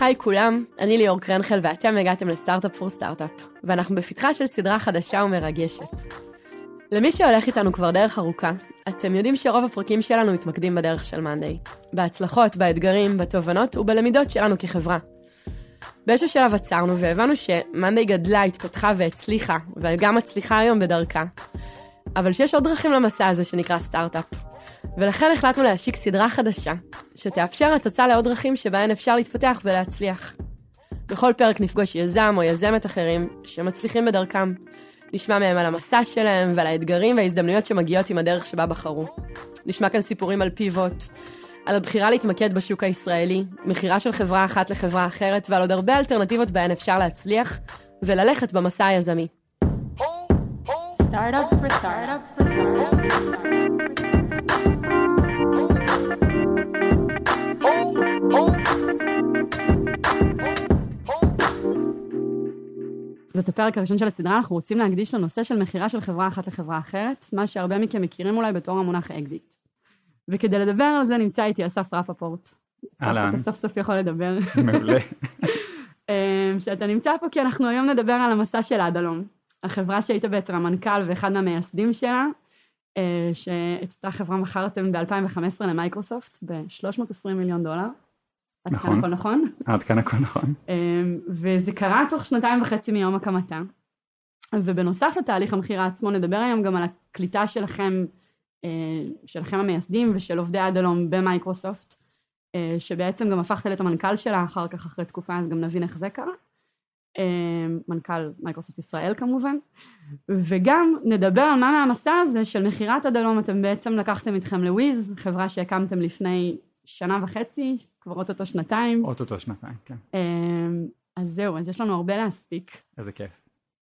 היי כולם, אני ליאור קרנחל ואתם הגעתם לסטארט-אפ פור סטארט-אפ, ואנחנו בפתחה של סדרה חדשה ומרגשת. למי שהולך איתנו כבר דרך ארוכה, אתם יודעים שרוב הפרקים שלנו מתמקדים בדרך של מאנדיי. בהצלחות, באתגרים, בתובנות ובלמידות שלנו כחברה. באיזשהו שלב עצרנו והבנו שמאנדיי גדלה, התפתחה והצליחה, וגם מצליחה היום בדרכה. אבל שיש עוד דרכים למסע הזה שנקרא סטארט-אפ. ולכן החלטנו להשיק סדרה חדשה, שתאפשר הצצה לעוד דרכים שבהן אפשר להתפתח ולהצליח. בכל פרק נפגוש יזם או יזמת אחרים שמצליחים בדרכם. נשמע מהם על המסע שלהם ועל האתגרים וההזדמנויות שמגיעות עם הדרך שבה בחרו. נשמע כאן סיפורים על פיבוט, על הבחירה להתמקד בשוק הישראלי, מכירה של חברה אחת לחברה אחרת ועל עוד הרבה אלטרנטיבות בהן אפשר להצליח וללכת במסע היזמי. Startup for startup for startup. זאת הפרק הראשון של הסדרה, אנחנו רוצים להקדיש לנושא של מכירה של חברה אחת לחברה אחרת, מה שהרבה מכם מכירים אולי בתור המונח אקזיט. וכדי לדבר על זה נמצא איתי אסף רפפורט. אהלן. אתה סוף סוף יכול לדבר. מעולה. אמ, שאתה נמצא פה כי אנחנו היום נדבר על המסע של אדלום. החברה שהיית בעצם המנכ"ל ואחד מהמייסדים שלה, אה, שאת אותה חברה מכרתם ב-2015 למייקרוסופט ב-320 מיליון דולר. עד כאן נכון. הכל נכון? עד כאן הכל נכון. אמ, וזה קרה תוך שנתיים וחצי מיום הקמתה. ובנוסף לתהליך המכירה עצמו, נדבר היום גם על הקליטה שלכם, אה, שלכם המייסדים ושל עובדי אדלום במייקרוסופט, אה, שבעצם גם הפכת להיות המנכ"ל שלה אחר כך, אחרי תקופה, אז גם נבין איך זה קרה. אמ, מנכ"ל מייקרוסופט ישראל כמובן. וגם נדבר על מה מהמסע הזה של מכירת אדלום אתם בעצם לקחתם איתכם לוויז, חברה שהקמתם לפני שנה וחצי, כבר אוטוטו שנתיים. אוטוטו שנתיים, כן. אמ, אז זהו, אז יש לנו הרבה להספיק. איזה כיף.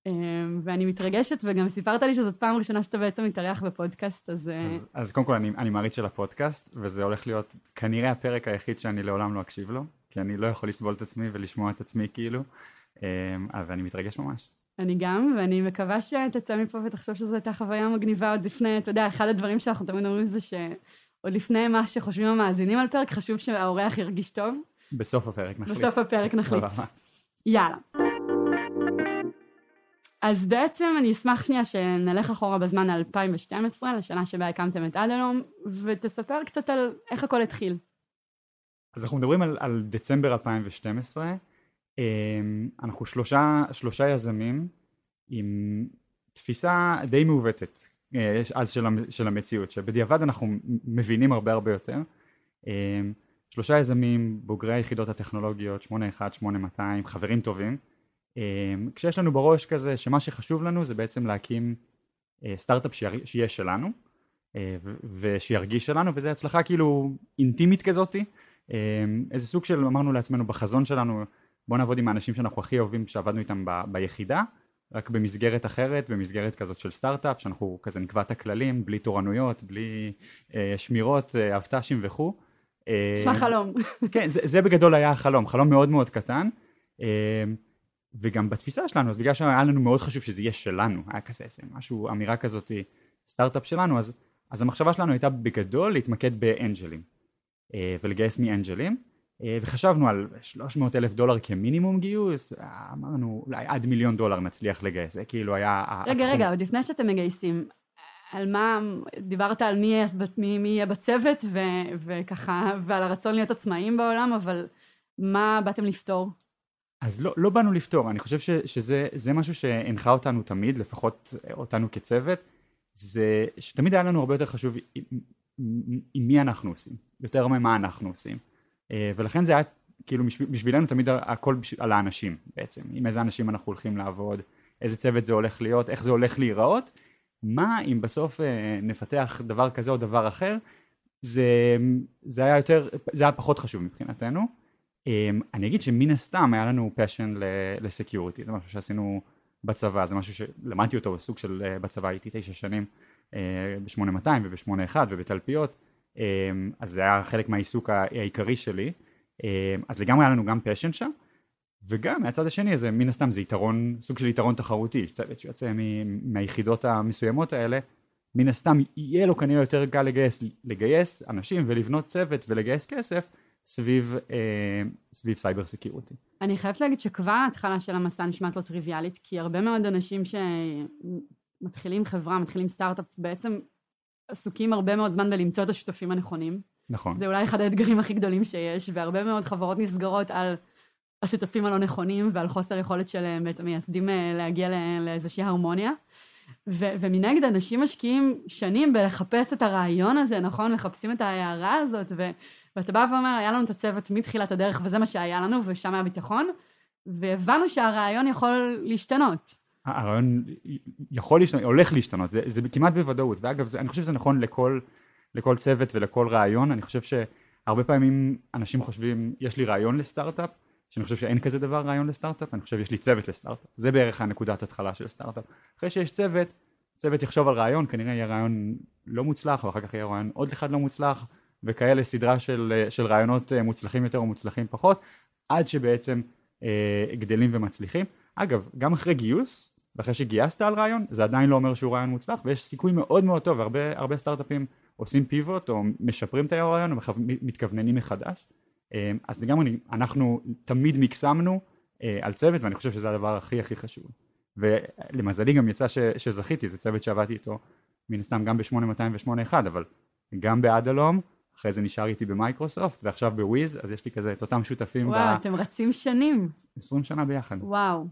אמ, ואני מתרגשת, וגם סיפרת לי שזאת פעם ראשונה שאתה בעצם מתארח בפודקאסט, אז... אה, אז, אז קודם כל אני, אני מעריץ של הפודקאסט, וזה הולך להיות כנראה הפרק היחיד שאני לעולם לא אקשיב לו, כי אני לא יכול לסבול את עצמי ולשמוע את עצמי כאילו, אמ, אבל אני מתרגש ממש. אני גם, ואני מקווה שתצא מפה ותחשוב שזו הייתה חוויה מגניבה עוד לפני, אתה יודע, אחד הדברים שאנחנו תמיד אומרים זה שעוד לפני מה שחושבים המאזינים על פרק, חשוב שהאורח ירגיש טוב. בסוף הפרק נחליט. בסוף הפרק נחליט. יאללה. אז בעצם אני אשמח שנייה שנלך אחורה בזמן 2012, לשנה שבה הקמתם את אדלום, ותספר קצת על איך הכל התחיל. אז אנחנו מדברים על, על דצמבר 2012, אמ, אנחנו שלושה, שלושה יזמים עם תפיסה די מעוותת אז של, של המציאות, שבדיעבד אנחנו מבינים הרבה הרבה יותר. אמ, שלושה יזמים, בוגרי היחידות הטכנולוגיות, 81, 8200, חברים טובים, אמ, כשיש לנו בראש כזה שמה שחשוב לנו זה בעצם להקים אה, סטארט-אפ שיהיה שלנו אה, ושירגיש שלנו וזה הצלחה כאילו אינטימית כזאתי. איזה סוג של אמרנו לעצמנו בחזון שלנו בוא נעבוד עם האנשים שאנחנו הכי אוהבים שעבדנו איתם ב- ביחידה רק במסגרת אחרת במסגרת כזאת של סטארט-אפ שאנחנו כזה נקבע את הכללים בלי תורנויות בלי אה, שמירות אה, אבט"שים וכו' אה, נשמע חלום. כן, זה, זה בגדול היה החלום, חלום מאוד מאוד קטן, אה, וגם בתפיסה שלנו, אז בגלל שהיה לנו מאוד חשוב שזה יהיה שלנו, היה כזה איזה משהו, אמירה כזאת, סטארט-אפ שלנו, אז, אז המחשבה שלנו הייתה בגדול להתמקד באנג'לים, אה, ולגייס מאנג'לים, אה, וחשבנו על 300 אלף דולר כמינימום גיוס, אה, אמרנו אולי עד מיליון דולר נצליח לגייס, זה כאילו היה... רגע, התחום. רגע, עוד לפני שאתם מגייסים, על מה, דיברת על מי מי, מי יהיה בצוות, ו, וככה, ועל הרצון להיות עצמאיים בעולם, אבל מה באתם לפתור? אז לא, לא באנו לפתור, אני חושב ש, שזה זה משהו שהנחה אותנו תמיד, לפחות אותנו כצוות, זה שתמיד היה לנו הרבה יותר חשוב עם, עם, עם מי אנחנו עושים, יותר ממה אנחנו עושים. אה, ולכן זה היה כאילו בשביל- בשבילנו תמיד הכל על האנשים בעצם, עם איזה אנשים אנחנו הולכים לעבוד, איזה צוות זה הולך להיות, איך זה הולך להיראות, מה אם בסוף אה, נפתח דבר כזה או דבר אחר, זה, זה היה יותר, זה היה פחות חשוב מבחינתנו. אמ, אני אגיד שמן הסתם היה לנו פשן לסקיוריטי, זה משהו שעשינו בצבא, זה משהו שלמדתי אותו בסוג של אה, בצבא, הייתי תשע שנים ב-8200 וב-81 ובתלפיות, אז זה היה חלק מהעיסוק העיקרי שלי, אמ, אז לגמרי היה לנו גם פשן שם, וגם מהצד השני זה מן הסתם זה יתרון, סוג של יתרון תחרותי, צוות שיוצא מהיחידות המסוימות האלה, מן הסתם יהיה לו כנראה יותר קל לגייס, לגייס אנשים ולבנות צוות ולגייס כסף, סביב, אה, סביב cyber security. אני חייבת להגיד שכבר ההתחלה של המסע נשמעת לא טריוויאלית, כי הרבה מאוד אנשים שמתחילים חברה, מתחילים סטארט-אפ, בעצם עסוקים הרבה מאוד זמן בלמצוא את השותפים הנכונים. נכון. זה אולי אחד האתגרים הכי גדולים שיש, והרבה מאוד חברות נסגרות על השותפים הלא נכונים ועל חוסר יכולת של בעצם מייסדים אה, להגיע לאיזושהי הרמוניה. ו- ומנגד אנשים משקיעים שנים בלחפש את הרעיון הזה, נכון? מחפשים את ההארה הזאת, ו- ואתה בא ואומר, היה לנו את הצוות מתחילת הדרך וזה מה שהיה לנו, ושם היה ביטחון, והבנו שהרעיון יכול להשתנות. הרעיון יכול להשתנות, הולך להשתנות, זה, זה כמעט בוודאות, ואגב, זה, אני חושב שזה נכון לכל, לכל צוות ולכל רעיון, אני חושב שהרבה פעמים אנשים חושבים, יש לי רעיון לסטארט-אפ, שאני חושב שאין כזה דבר רעיון לסטארט-אפ, אני חושב שיש לי צוות לסטארט-אפ, זה בערך הנקודת התחלה של סטארט-אפ. אחרי שיש צוות, צוות יחשוב על רעיון, כנראה יהיה רעיון לא מוצלח, ואחר כך יהיה רעיון עוד אחד לא מוצלח, וכאלה סדרה של, של רעיונות אה, מוצלחים יותר או מוצלחים פחות, עד שבעצם אה, גדלים ומצליחים. אגב, גם אחרי גיוס, ואחרי שגייסת על רעיון, זה עדיין לא אומר שהוא רעיון מוצלח, ויש סיכוי מאוד מאוד טוב, והרבה סטארט-אפים עושים פיבוט או משפרים את הרעיון או מתכווננים מחדש. אה, אז לגמרי אנחנו תמיד מקסמנו אה, על צוות ואני חושב שזה הדבר הכי הכי חשוב. ולמזלי גם יצא ש, שזכיתי זה צוות שעבדתי איתו מן הסתם גם ב-8200 ו-81 אבל גם באדלום אחרי זה נשאר איתי במייקרוסופט ועכשיו בוויז אז יש לי כזה את אותם שותפים וואו ב... אתם רצים שנים. 20 שנה ביחד. וואו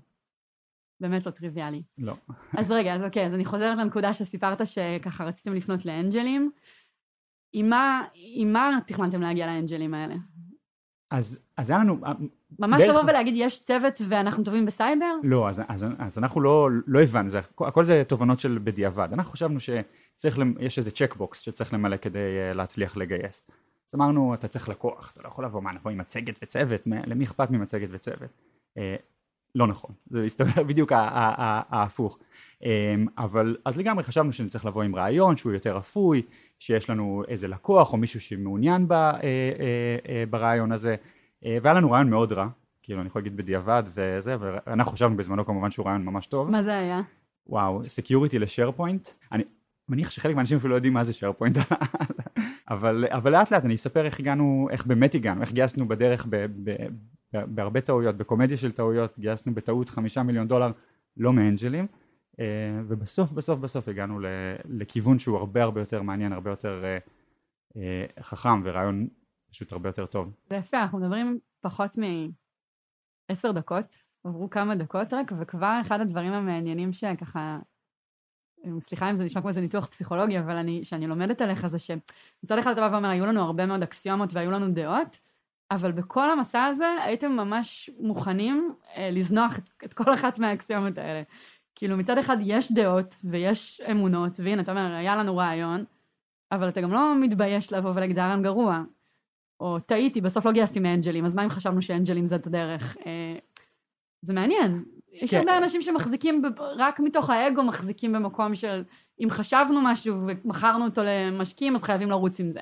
באמת לא טריוויאלי לא אז רגע אז אוקיי אז אני חוזרת לנקודה שסיפרת שככה רציתם לפנות לאנג'לים עם מה, עם מה תכננתם להגיע לאנג'לים האלה? אז, אז היה לנו... ממש דרך... לבוא ולהגיד יש צוות ואנחנו טובים בסייבר? לא, אז, אז, אז אנחנו לא, לא הבנו, זה, הכל זה תובנות של בדיעבד. אנחנו חשבנו שצריך, יש איזה checkbox שצריך למלא כדי אה, להצליח לגייס. אז אמרנו, אתה צריך לקוח, אתה לא יכול לבוא, מה, נבוא עם מצגת וצוות, למי אכפת ממצגת וצוות? לא נכון, זה הסתבר בדיוק ההפוך. אמ, אבל אז לגמרי חשבנו שנצטרך לבוא עם רעיון שהוא יותר אפוי, שיש לנו איזה לקוח או מישהו שמעוניין ב, אה, אה, אה, ברעיון הזה. והיה לנו רעיון מאוד רע כאילו אני יכול להגיד בדיעבד וזה ואנחנו חשבנו בזמנו כמובן שהוא רעיון ממש טוב. מה זה היה? וואו security ל SharePoint אני מניח שחלק מהאנשים אפילו לא יודעים מה זה SharePoint אבל, אבל לאט לאט אני אספר איך הגענו איך באמת הגענו איך גייסנו בדרך ב, ב, בהרבה טעויות בקומדיה של טעויות גייסנו בטעות חמישה מיליון דולר לא מאנג'לים אה, ובסוף בסוף בסוף הגענו לכיוון שהוא הרבה הרבה יותר מעניין, הרבה יותר אה, אה, חכם ורעיון פשוט הרבה יותר טוב. זה יפה, אנחנו מדברים פחות מעשר דקות, עברו כמה דקות רק, וכבר אחד הדברים המעניינים שככה, סליחה אם זה נשמע כמו איזה ניתוח פסיכולוגי, אבל אני, שאני לומדת עליך זה שמצד אחד אתה בא ואומר, היו לנו הרבה מאוד אקסיומות והיו לנו דעות, אבל בכל המסע הזה הייתם ממש מוכנים אה, לזנוח את, את כל אחת מהאקסיומות האלה. כאילו מצד אחד יש דעות ויש אמונות, והנה אתה אומר, היה לנו רעיון, אבל אתה גם לא מתבייש לבוא ולהגיד, זה רעיון גרוע. או טעיתי, בסוף לא גייסתי מאנג'לים, אז מה אם חשבנו שאנג'לים זה את הדרך? אה, זה מעניין. יש כן. הרבה אנשים שמחזיקים, רק מתוך האגו מחזיקים במקום של אם חשבנו משהו ומכרנו אותו למשקיעים, אז חייבים לרוץ עם זה.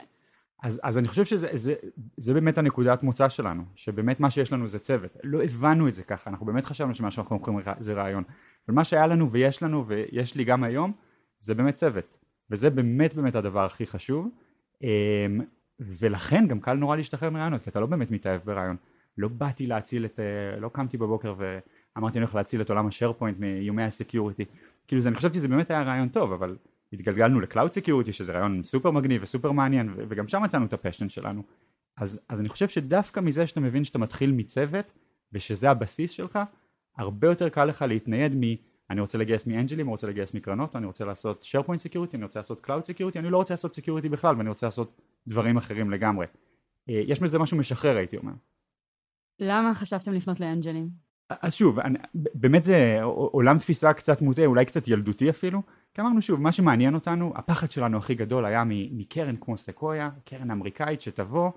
אז, אז אני חושב שזה זה, זה באמת הנקודת מוצא שלנו, שבאמת מה שיש לנו זה צוות. לא הבנו את זה ככה, אנחנו באמת חשבנו שמה שאנחנו אומרים זה רעיון. אבל מה שהיה לנו ויש לנו ויש לי גם היום זה באמת צוות וזה באמת באמת הדבר הכי חשוב אמ, ולכן גם קל נורא להשתחרר מרעיונות כי אתה לא באמת מתאהב ברעיון לא באתי להציל את אה, לא קמתי בבוקר ואמרתי אני הולך להציל את עולם ה SharePoint מאיומי ה security כאילו זה, אני חשבתי שזה באמת היה רעיון טוב אבל התגלגלנו ל cloud security שזה רעיון סופר מגניב וסופר מעניין וגם שם מצאנו את ה passion שלנו אז, אז אני חושב שדווקא מזה שאתה מבין שאתה מתחיל מצוות ושזה הבסיס שלך הרבה יותר קל לך להתנייד מ... אני רוצה לגייס מאנג'לים, אני רוצה לגייס מקרנות, אני רוצה לעשות SharePoint Security, אני רוצה לעשות Cloud Security, אני לא רוצה לעשות Security בכלל ואני רוצה לעשות דברים אחרים לגמרי. אה, יש בזה משהו משחרר הייתי אומר. למה חשבתם לפנות לאנג'לים? אז שוב, אני, באמת זה עולם תפיסה קצת מוטעה, אולי קצת ילדותי אפילו, כי אמרנו שוב, מה שמעניין אותנו, הפחד שלנו הכי גדול היה מקרן כמו סקויה, קרן אמריקאית שתבוא,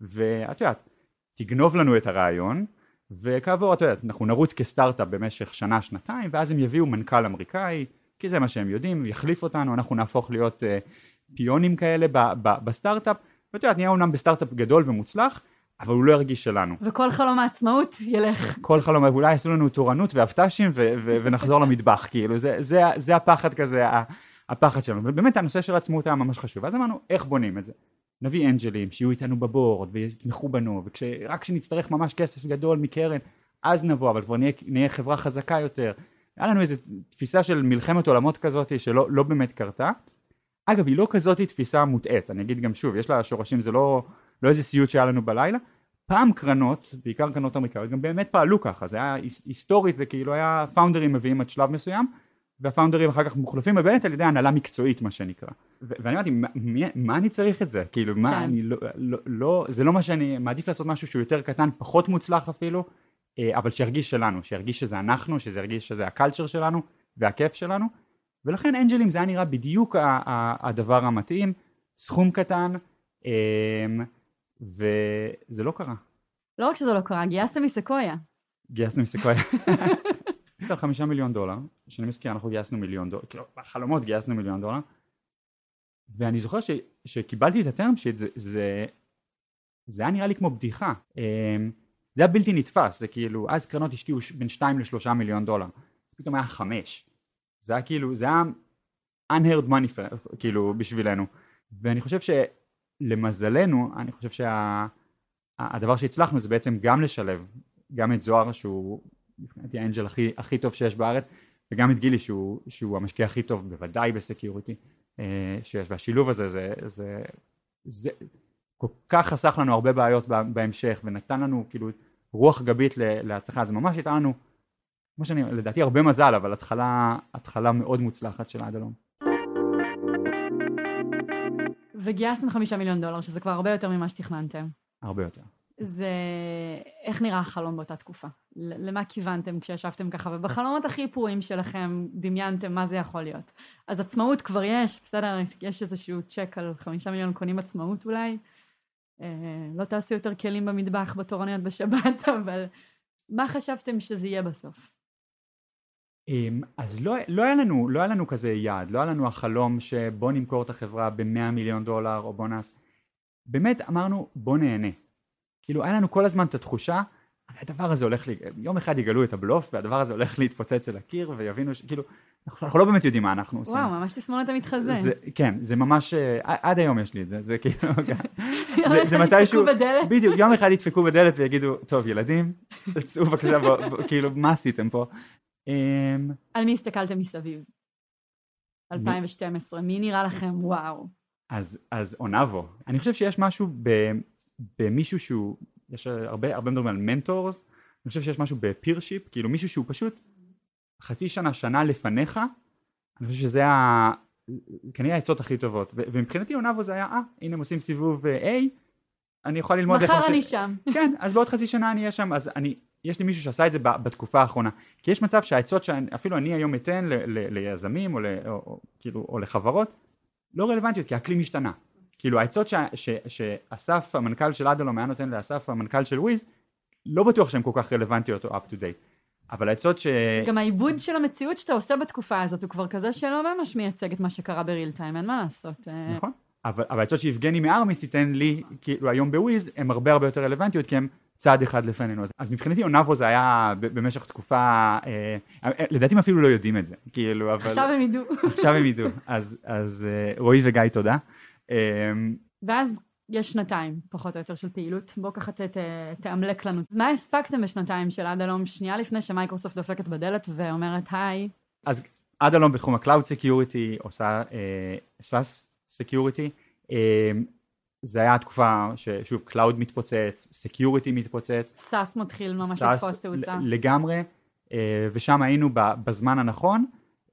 ואת יודעת, תגנוב לנו את הרעיון, וכעבור אתה יודע אנחנו נרוץ כסטארט-אפ במשך שנה שנתיים ואז הם יביאו מנכ"ל אמריקאי כי זה מה שהם יודעים יחליף אותנו אנחנו נהפוך להיות uh, פיונים כאלה בסטארט-אפ. ואתה יודע נהיה אומנם בסטארט-אפ גדול ומוצלח אבל הוא לא ירגיש שלנו. וכל חלום העצמאות ילך. כל חלום, אולי יעשו לנו תורנות ואבט"שים ונחזור למטבח, כאילו, זה, זה, זה הפחד כזה, הפחד שלנו. ובאמת הנושא של עצמאות היה ממש חשוב. אז אמרנו, איך בונים את זה? נביא אנג'לים שיהיו איתנו בבורד ויתמכו בנו ורק כשנצטרך ממש כסף גדול מקרן אז נבוא אבל כבר נהיה, נהיה חברה חזקה יותר היה לנו איזו תפיסה של מלחמת עולמות כזאת שלא לא באמת קרתה אגב היא לא כזאת תפיסה מוטעית אני אגיד גם שוב יש לה שורשים זה לא, לא איזה סיוט שהיה לנו בלילה. פעם קרנות בעיקר קרנות אמריקאיות גם באמת פעלו ככה. זה היה היסטורית זה כאילו היה פאונדרים מביאים עד שלב מסוים והפאונדרים אחר כך מוחלפים באמת על ידי הנהלה מקצועית מה שנקרא. ואני אמרתי מה, מה אני צריך את זה? כאילו מה כן. אני לא, לא, לא זה לא מה שאני מעדיף לעשות משהו שהוא יותר קטן פחות מוצלח אפילו אה, אבל שירגיש שלנו שירגיש שזה אנחנו שזה ירגיש שזה הקלצ'ר שלנו והכיף שלנו. ולכן אנג'לים זה היה נראה בדיוק הדבר המתאים. סכום קטן אמ, וזה לא קרה. לא רק שזה לא קרה גייסתם מסקויה. גייסנו מסקויה. על חמישה מיליון דולר, שאני מזכיר אנחנו גייסנו מיליון דולר, כאילו בחלומות גייסנו מיליון דולר, ואני זוכר ש, שקיבלתי את הטרם שיט זה, זה, זה היה נראה לי כמו בדיחה, אמ, זה היה בלתי נתפס, זה כאילו, אז קרנות השקיעו בין 2 ל-3 מיליון דולר, פתאום היה 5, זה היה כאילו, זה היה unheard money כאילו בשבילנו, ואני חושב שלמזלנו, אני חושב שהדבר שה, שהצלחנו זה בעצם גם לשלב גם את זוהר שהוא מבחינתי האנג'ל הכי, הכי טוב שיש בארץ וגם את גילי שהוא, שהוא המשקיע הכי טוב בוודאי בסקיוריטי אה, שיש. והשילוב הזה זה, זה, זה כל כך חסך לנו הרבה בעיות בהמשך ונתן לנו כאילו רוח גבית להצלחה. זה ממש הייתה לנו כמו שאני לדעתי הרבה מזל אבל התחלה התחלה מאוד מוצלחת של עד הלום וגייסתם חמישה מיליון דולר שזה כבר הרבה יותר ממה שתכננתם הרבה יותר זה איך נראה החלום באותה תקופה? למה כיוונתם כשישבתם ככה? ובחלומות הכי פרועים שלכם דמיינתם מה זה יכול להיות. אז עצמאות כבר יש, בסדר, יש איזשהו צ'ק על חמישה מיליון קונים עצמאות אולי. אה, לא תעשו יותר כלים במטבח בתורניות בשבת, אבל מה חשבתם שזה יהיה בסוף? אמ, אז לא, לא, היה לנו, לא היה לנו כזה יעד, לא היה לנו החלום שבוא נמכור את החברה במאה מיליון דולר או בוא נעשה, באמת אמרנו בוא נהנה, כאילו היה לנו כל הזמן את התחושה הדבר הזה הולך, לי, יום אחד יגלו את הבלוף והדבר הזה הולך להתפוצץ אל הקיר ויבינו שכאילו אנחנו, אנחנו לא באמת יודעים מה אנחנו עושים. וואו ממש תסמונת המתחזה. זה, כן זה ממש אה, עד היום יש לי את זה זה כאילו זה, זה מתישהו בדיוק יום אחד ידפקו בדלת ויגידו טוב ילדים תצאו בבקשה כאילו מה עשיתם פה. אמ, על מי הסתכלתם מסביב? 2012 מי נראה לכם וואו. אז אז Onavo אני חושב שיש משהו ב... במישהו שהוא, יש הרבה, הרבה מדברים על מנטורס, אני חושב שיש משהו ב peership, כאילו מישהו שהוא פשוט חצי שנה, שנה לפניך, אני חושב שזה ה... כנראה העצות הכי טובות, ומבחינתי Onavo זה היה, אה, הנה הם עושים סיבוב A, אני יכול ללמוד מחר אני שם. כן, אז בעוד חצי שנה אני אהיה שם, אז אני, יש לי מישהו שעשה את זה בתקופה האחרונה, כי יש מצב שהעצות שאפילו אני היום אתן ל, ל, ליזמים או, ל, או, או, כאילו, או לחברות, לא רלוונטיות, כי האקלים השתנה. כאילו העצות שאסף המנכ"ל של אדלום היה נותן לאסף המנכ"ל של וויז לא בטוח שהן כל כך רלוונטיות או up to date אבל העצות ש... גם העיבוד של המציאות שאתה עושה בתקופה הזאת הוא כבר כזה שלא ממש מייצג את מה שקרה ב real time, אין מה לעשות. אה. נכון, אבל, אבל העצות שיבגני מארמיס ייתן לי כאילו היום בוויז הן הרבה הרבה יותר רלוונטיות כי הן צעד אחד לפנינו. אז מבחינתי אונבו זה היה במשך תקופה, אה, אה, לדעתי הם אפילו לא יודעים את זה, כאילו, אבל... עכשיו הם ידעו. עכשיו הם ידעו, אז, אז אה, רועי וגיא תודה. אמ, ואז יש שנתיים, פחות או יותר, של פעילות. בואו ככה ת, ת, תאמלק לנו. מה הספקתם בשנתיים של עד הלום, שנייה לפני שמייקרוסופט דופקת בדלת ואומרת היי? אז עד הלום בתחום ה-Cloud Security עושה uh, SAS Security. אה, זה היה התקופה ששוב Cloud מתפוצץ, Security מתפוצץ. SaaS מתחיל ממש לתפוס תאוצה. לגמרי, אה, ושם היינו בזמן הנכון.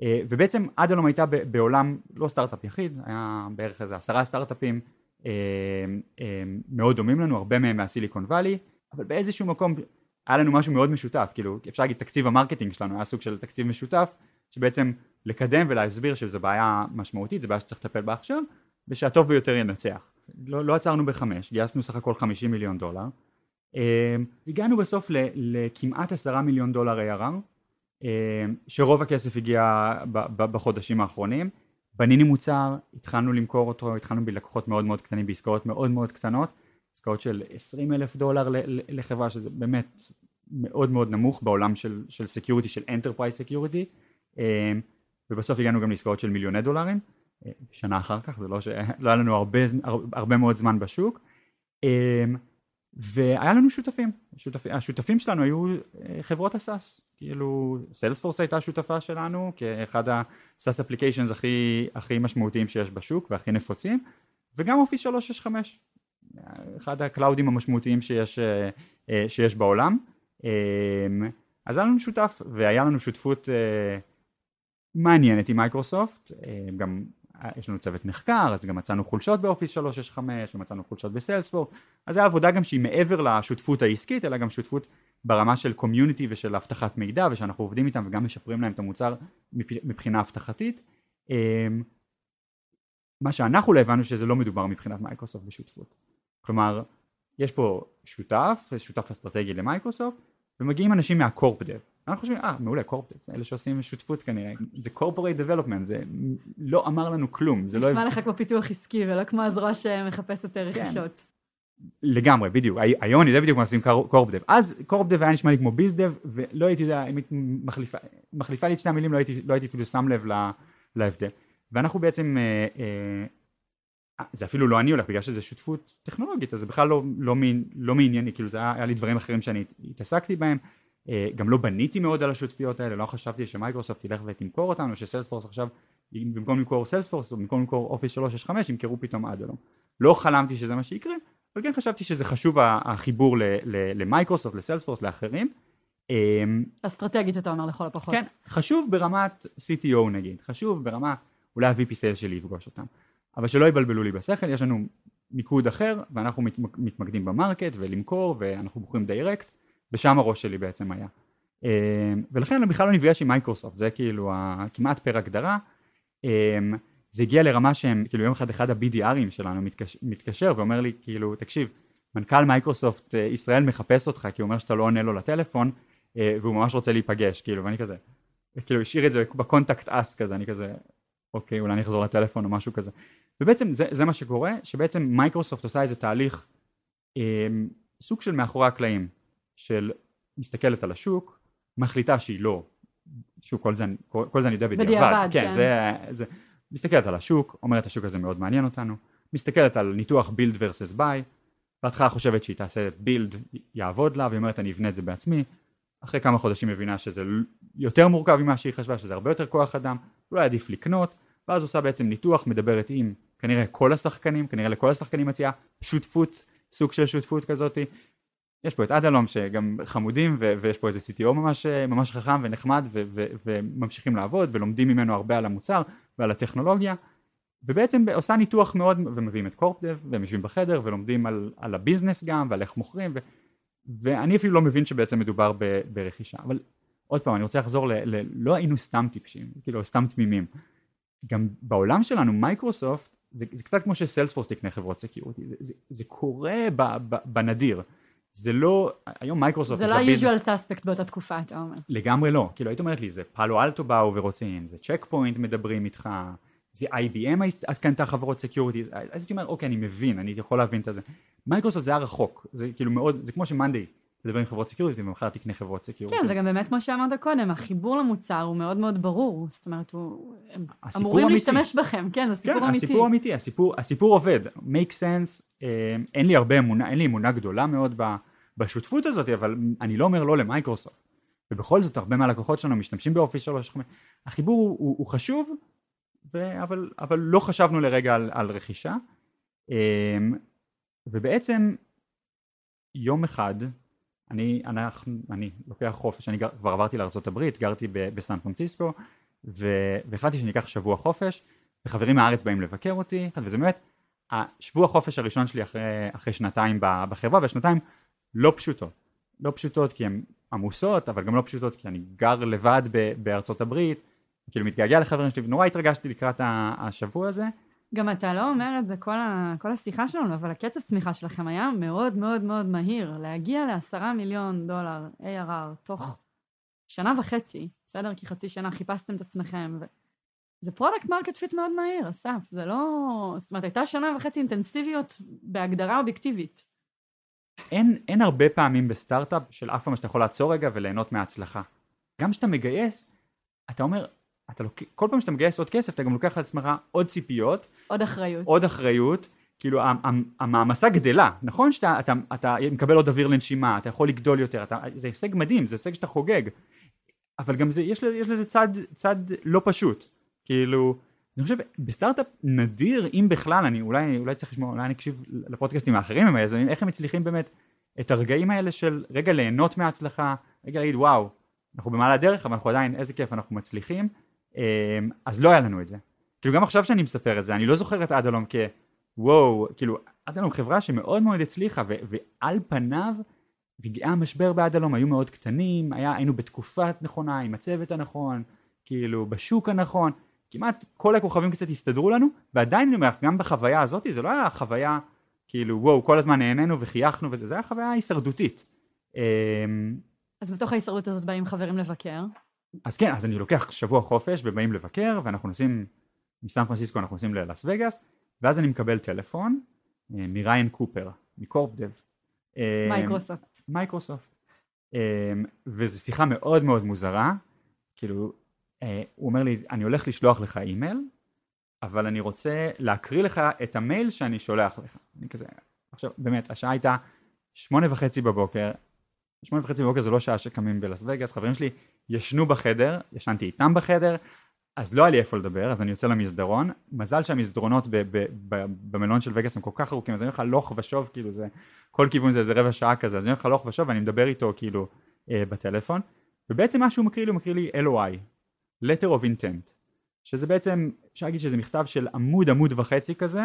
אה, ובעצם עד היום הייתה בעולם לא סטארט-אפ יחיד, היה בערך איזה עשרה סטארט-אפים אה, אה, מאוד דומים לנו, הרבה מהם מה Silicon Valley, אבל באיזשהו מקום היה לנו משהו מאוד משותף, כאילו אפשר להגיד תקציב ה marketing שלנו היה סוג של תקציב משותף, שבעצם לקדם ולהסביר שזו בעיה משמעותית, זו בעיה שצריך לטפל בה עכשיו, ושהטוב ביותר ינצח. לא, לא עצרנו בחמש, גייסנו סך הכל חמישים מיליון דולר, הגענו בסוף לכמעט עשרה מיליון דולר ARR, אה, שרוב הכסף הגיע בחודשים האחרונים. בנינו מוצר, התחלנו למכור אותו, התחלנו בלקוחות מאוד מאוד קטנים בעסקאות מאוד מאוד קטנות. עסקאות של 20 אלף דולר לחברה שזה באמת מאוד מאוד נמוך בעולם של, של security של enterprise security ובסוף הגענו גם לעסקאות של מיליוני דולרים. אה, שנה אחר כך, זה לא שלא היה לנו הרבה, הרבה מאוד זמן בשוק, אמ, והיה לנו שותפים, שותפים, השותפים שלנו היו אה, חברות ה SaaS, כאילו סיילספורס הייתה שותפה שלנו כאחד ה SaaS applications הכי, הכי משמעותיים שיש בשוק והכי נפוצים, וגם אופיס 365, אחד ה cloudים המשמעותיים שיש, שיש בעולם, אמ, אז היה לנו שותף והיה לנו שותפות מעניינת עם מייקרוסופט, גם יש לנו צוות מחקר, אז גם מצאנו חולשות באופיס 365 ומצאנו חולשות בסיילספורס, אז זו עבודה גם שהיא מעבר לשותפות העסקית, אלא גם שותפות ברמה של community ושל אבטחת מידע, ושאנחנו עובדים איתם וגם משפרים להם את המוצר מבחינה אבטחתית. אמ, מה שאנחנו לא הבנו שזה לא מדובר מבחינת מייקרוסופט בשותפות. כלומר, יש פה שותף, שותף אסטרטגי למייקרוסופט, ומגיעים אנשים מה corp dev. אנחנו חושבים, אה, מעולה, corp dev, זה אלה שעושים שותפות כנראה, זה corporate development, זה לא אמר לנו כלום, זה לא... נשמע לך כמו פיתוח עסקי ולא כמו הזרוע שמחפשת כן. רכישות. לגמרי, בדיוק, היום אני יודע בדיוק מה עושים corp dev, אז corp dev היה נשמע לי כמו biz dev, ולא הייתי יודע, אם היית מחליפה, מחליפה לי את שתי המילים, לא הייתי, לא הייתי אפילו שם לב להבדל. ואנחנו בעצם, אה, אה, זה אפילו לא אני הולך, בגלל שזה שותפות טכנולוגית, אז זה בכלל לא, לא, לא מענייני, כאילו זה היה, היה לי דברים אחרים שאני התעסקתי בהם. אה, גם לא בניתי מאוד על השותפיות האלה, לא חשבתי שמייקרוסופט תלך ותמכור אותנו, שסיילספורס עכשיו במקום למכור סיילספורס או במקום למכור אופיס 365 ימכרו פתאום אדלום. לא חלמתי שזה מה שיקרה, אבל כן חשבתי שזה חשוב החיבור למייקרוסופט, לסיילספורס, לאחרים. אמ, אסטרטגית אתה אומר לכל הפחות. כן, חשוב ברמת CTO נגיד, חשוב ברמה אולי ה-VP Sales שלי יפגוש אותם, אבל שלא יבלבלו לי בשכל, יש לנו מיקוד אחר ואנחנו מתמקדים ב market ולמכור ואנחנו בוחרים direct ושם הראש שלי בעצם היה. אה, ולכן אני בכלל לא נפגש עם מייקרוסופט, זה כאילו כמעט per הגדרה. אה, זה הגיע לרמה שהם, כאילו יום אחד אחד ה-BDRים שלנו מתקשר, מתקשר ואומר לי כאילו תקשיב מנכ"ל מייקרוסופט אה, ישראל מחפש אותך כי הוא אומר שאתה לא עונה לו לטלפון והוא ממש רוצה להיפגש כאילו ואני כזה כאילו השאיר את זה ב contact us כזה אני כזה אוקיי אולי אני אחזור לטלפון או משהו כזה ובעצם זה, זה מה שקורה שבעצם מייקרוסופט עושה איזה תהליך סוג של מאחורי הקלעים של מסתכלת על השוק, מחליטה שהיא לא, שוב כל זה, כל, כל זה אני יודע בדיעבד, בדיעבד, כן, כן. זה, זה, מסתכלת על השוק, אומרת השוק הזה מאוד מעניין אותנו, מסתכלת על ניתוח build versus buy, בהתחלה חושבת שהיא תעשה build יעבוד לה, והיא אומרת אני אבנה את זה בעצמי, אחרי כמה חודשים מבינה שזה יותר מורכב ממה שהיא חשבה, שזה הרבה יותר כוח אדם, אולי עדיף לקנות, ואז עושה בעצם ניתוח, מדברת עם כנראה כל השחקנים, כנראה לכל השחקנים מציעה שותפות, סוג של שותפות כזאתי, יש פה את אדלום שגם חמודים ו- ויש פה איזה CTO ממש, ממש חכם ונחמד ו- ו- וממשיכים לעבוד ולומדים ממנו הרבה על המוצר ועל הטכנולוגיה. ובעצם עושה ניתוח מאוד ומביאים את corp dev והם יושבים בחדר ולומדים על, על ה business גם ועל איך מוכרים ו- ואני אפילו לא מבין שבעצם מדובר ב- ברכישה. אבל עוד פעם אני רוצה לחזור ל... ל- לא היינו סתם טיפשים כאילו סתם תמימים. גם בעולם שלנו מייקרוסופט זה, זה קצת כמו שסיילספורס תקנה חברות security. זה, זה, זה קורה ב, ב, בנדיר זה לא, היום מייקרוסופט... זה לא ה-usual suspect באותה תקופה, אתה אומר. לגמרי לא, כאילו היית אומרת לי, זה פאלו אלטו באו ורוצים, זה צ'ק פוינט מדברים איתך, זה IBM אז קנתה חברות security, אז הייתי אומר, אוקיי, אני מבין, אני יכול להבין את זה. מייקרוסופט זה היה רחוק, זה כאילו מאוד, זה כמו שמאנדי, תדבר עם חברות security ומחר תקנה חברות security. כן, וגם באמת כמו שאמרת קודם, החיבור למוצר הוא מאוד מאוד ברור, זאת אומרת, הוא... הם אמורים אמיתי. להשתמש בכם, כן, זה סיפור כן, אמיתי. הסיפור אמיתי, הסיפור, הסיפור עובד, make sense, אה, אין לי הרבה אמונה, אין לי אמונה גדולה מאוד ב... בשותפות הזאת, אבל אני לא אומר לא למייקרוסופט. ובכל זאת הרבה מהלקוחות שלנו משתמשים באופיס 365. החיבור הוא, הוא, הוא חשוב, ו, אבל, אבל לא חשבנו לרגע על, על רכישה. אמ, ובעצם יום אחד אני, אנחנו, אני לוקח חופש, אני גר, כבר עברתי לארה"ב, גרתי בסן פרנסיסקו והחלטתי שאני אקח שבוע חופש וחברים מהארץ באים לבקר אותי וזה באמת השבוע חופש הראשון שלי אחרי, אחרי שנתיים בחברה והשנתיים לא פשוטות. לא פשוטות כי הן עמוסות, אבל גם לא פשוטות כי אני גר לבד בארצות הברית, כאילו מתגעגע לחברים שלי, ונורא התרגשתי לקראת השבוע הזה. גם אתה לא אומר את זה כל, ה, כל השיחה שלנו, אבל הקצב צמיחה שלכם היה מאוד מאוד מאוד מהיר. להגיע לעשרה מיליון דולר ARR תוך שנה וחצי, בסדר? כי חצי שנה חיפשתם את עצמכם. ו... זה product market fit מאוד מהיר, אסף, זה לא... זאת אומרת, הייתה שנה וחצי אינטנסיביות בהגדרה אובייקטיבית. אין, אין הרבה פעמים בסטארט-אפ של אף פעם שאתה יכול לעצור רגע וליהנות מההצלחה. גם כשאתה מגייס, אתה אומר, אתה לוק... כל פעם שאתה מגייס עוד כסף אתה גם לוקח על עצמך עוד ציפיות, עוד אחריות. עוד אחריות, כאילו המ- המ- המעמסה גדלה, נכון שאתה אתה, אתה מקבל עוד אוויר לנשימה, אתה יכול לגדול יותר, אתה, זה הישג מדהים, זה הישג שאתה חוגג, אבל גם זה, יש, יש לזה צד, צד לא פשוט, כאילו, אני חושב בסטארט-אפ נדיר אם בכלל, אני אולי, אולי צריך לשמוע, אולי אני אקשיב לפודקאסטים האחרים עם היזמים, איך הם מצליחים באמת את הרגעים האלה של רגע ליהנות מההצלחה, רגע להגיד וואו, אנחנו במעלה הדרך אבל אנחנו עדיין איזה כיף אנחנו מצליחים, אמ, אז לא היה לנו את זה. כאילו גם עכשיו שאני מספר את זה, אני לא זוכר את אדלום כוואו, כאילו אדלום חברה שמאוד מאוד הצליחה ו- ועל פניו רגעי המשבר באדלום היו מאוד קטנים, היה, היינו בתקופה נכונה, עם הצוות הנכון, כאילו בשוק הנכון, כמעט כל הכוכבים קצת הסתדרו לנו, ועדיין אני אומר, גם בחוויה הזאת זה לא היה חוויה כאילו וואו כל הזמן נהנינו וחייכנו וזה, זה היה חוויה הישרדותית. אמ, אז בתוך ההישרדות הזאת באים חברים לבקר. אז כן, אז אני לוקח שבוע חופש ובאים לבקר ואנחנו נוסעים מסן פרנסיסקו אנחנו נוסעים ללאס וגאס ואז אני מקבל טלפון אה, מריין קופר מ corp dev. אה, מייקרוסופט. מייקרוסופט. אה, וזו שיחה מאוד מאוד מוזרה, כאילו הוא אומר לי אני הולך לשלוח לך אימייל אבל אני רוצה להקריא לך את המייל שאני שולח לך. אני כזה, עכשיו באמת השעה הייתה שמונה וחצי בבוקר, שמונה וחצי בבוקר זה לא שעה שקמים בלאס וגאס, חברים שלי ישנו בחדר, ישנתי איתם בחדר, אז לא היה לי איפה לדבר, אז אני יוצא למסדרון, מזל שהמסדרונות ב- ב- ב- במלון של וגאס הם כל כך ארוכים, אז אני הולך הלוך ושוב, כאילו זה, כל כיוון זה איזה רבע שעה כזה, אז אני הולך הלוך ושוב ואני מדבר איתו כאילו אה, בטלפון, ובעצם מה שהוא מקריא לי, הוא מקריא לי LOI, letter of intent, שזה בעצם, אפשר להגיד שזה מכתב של עמוד עמוד וחצי כזה,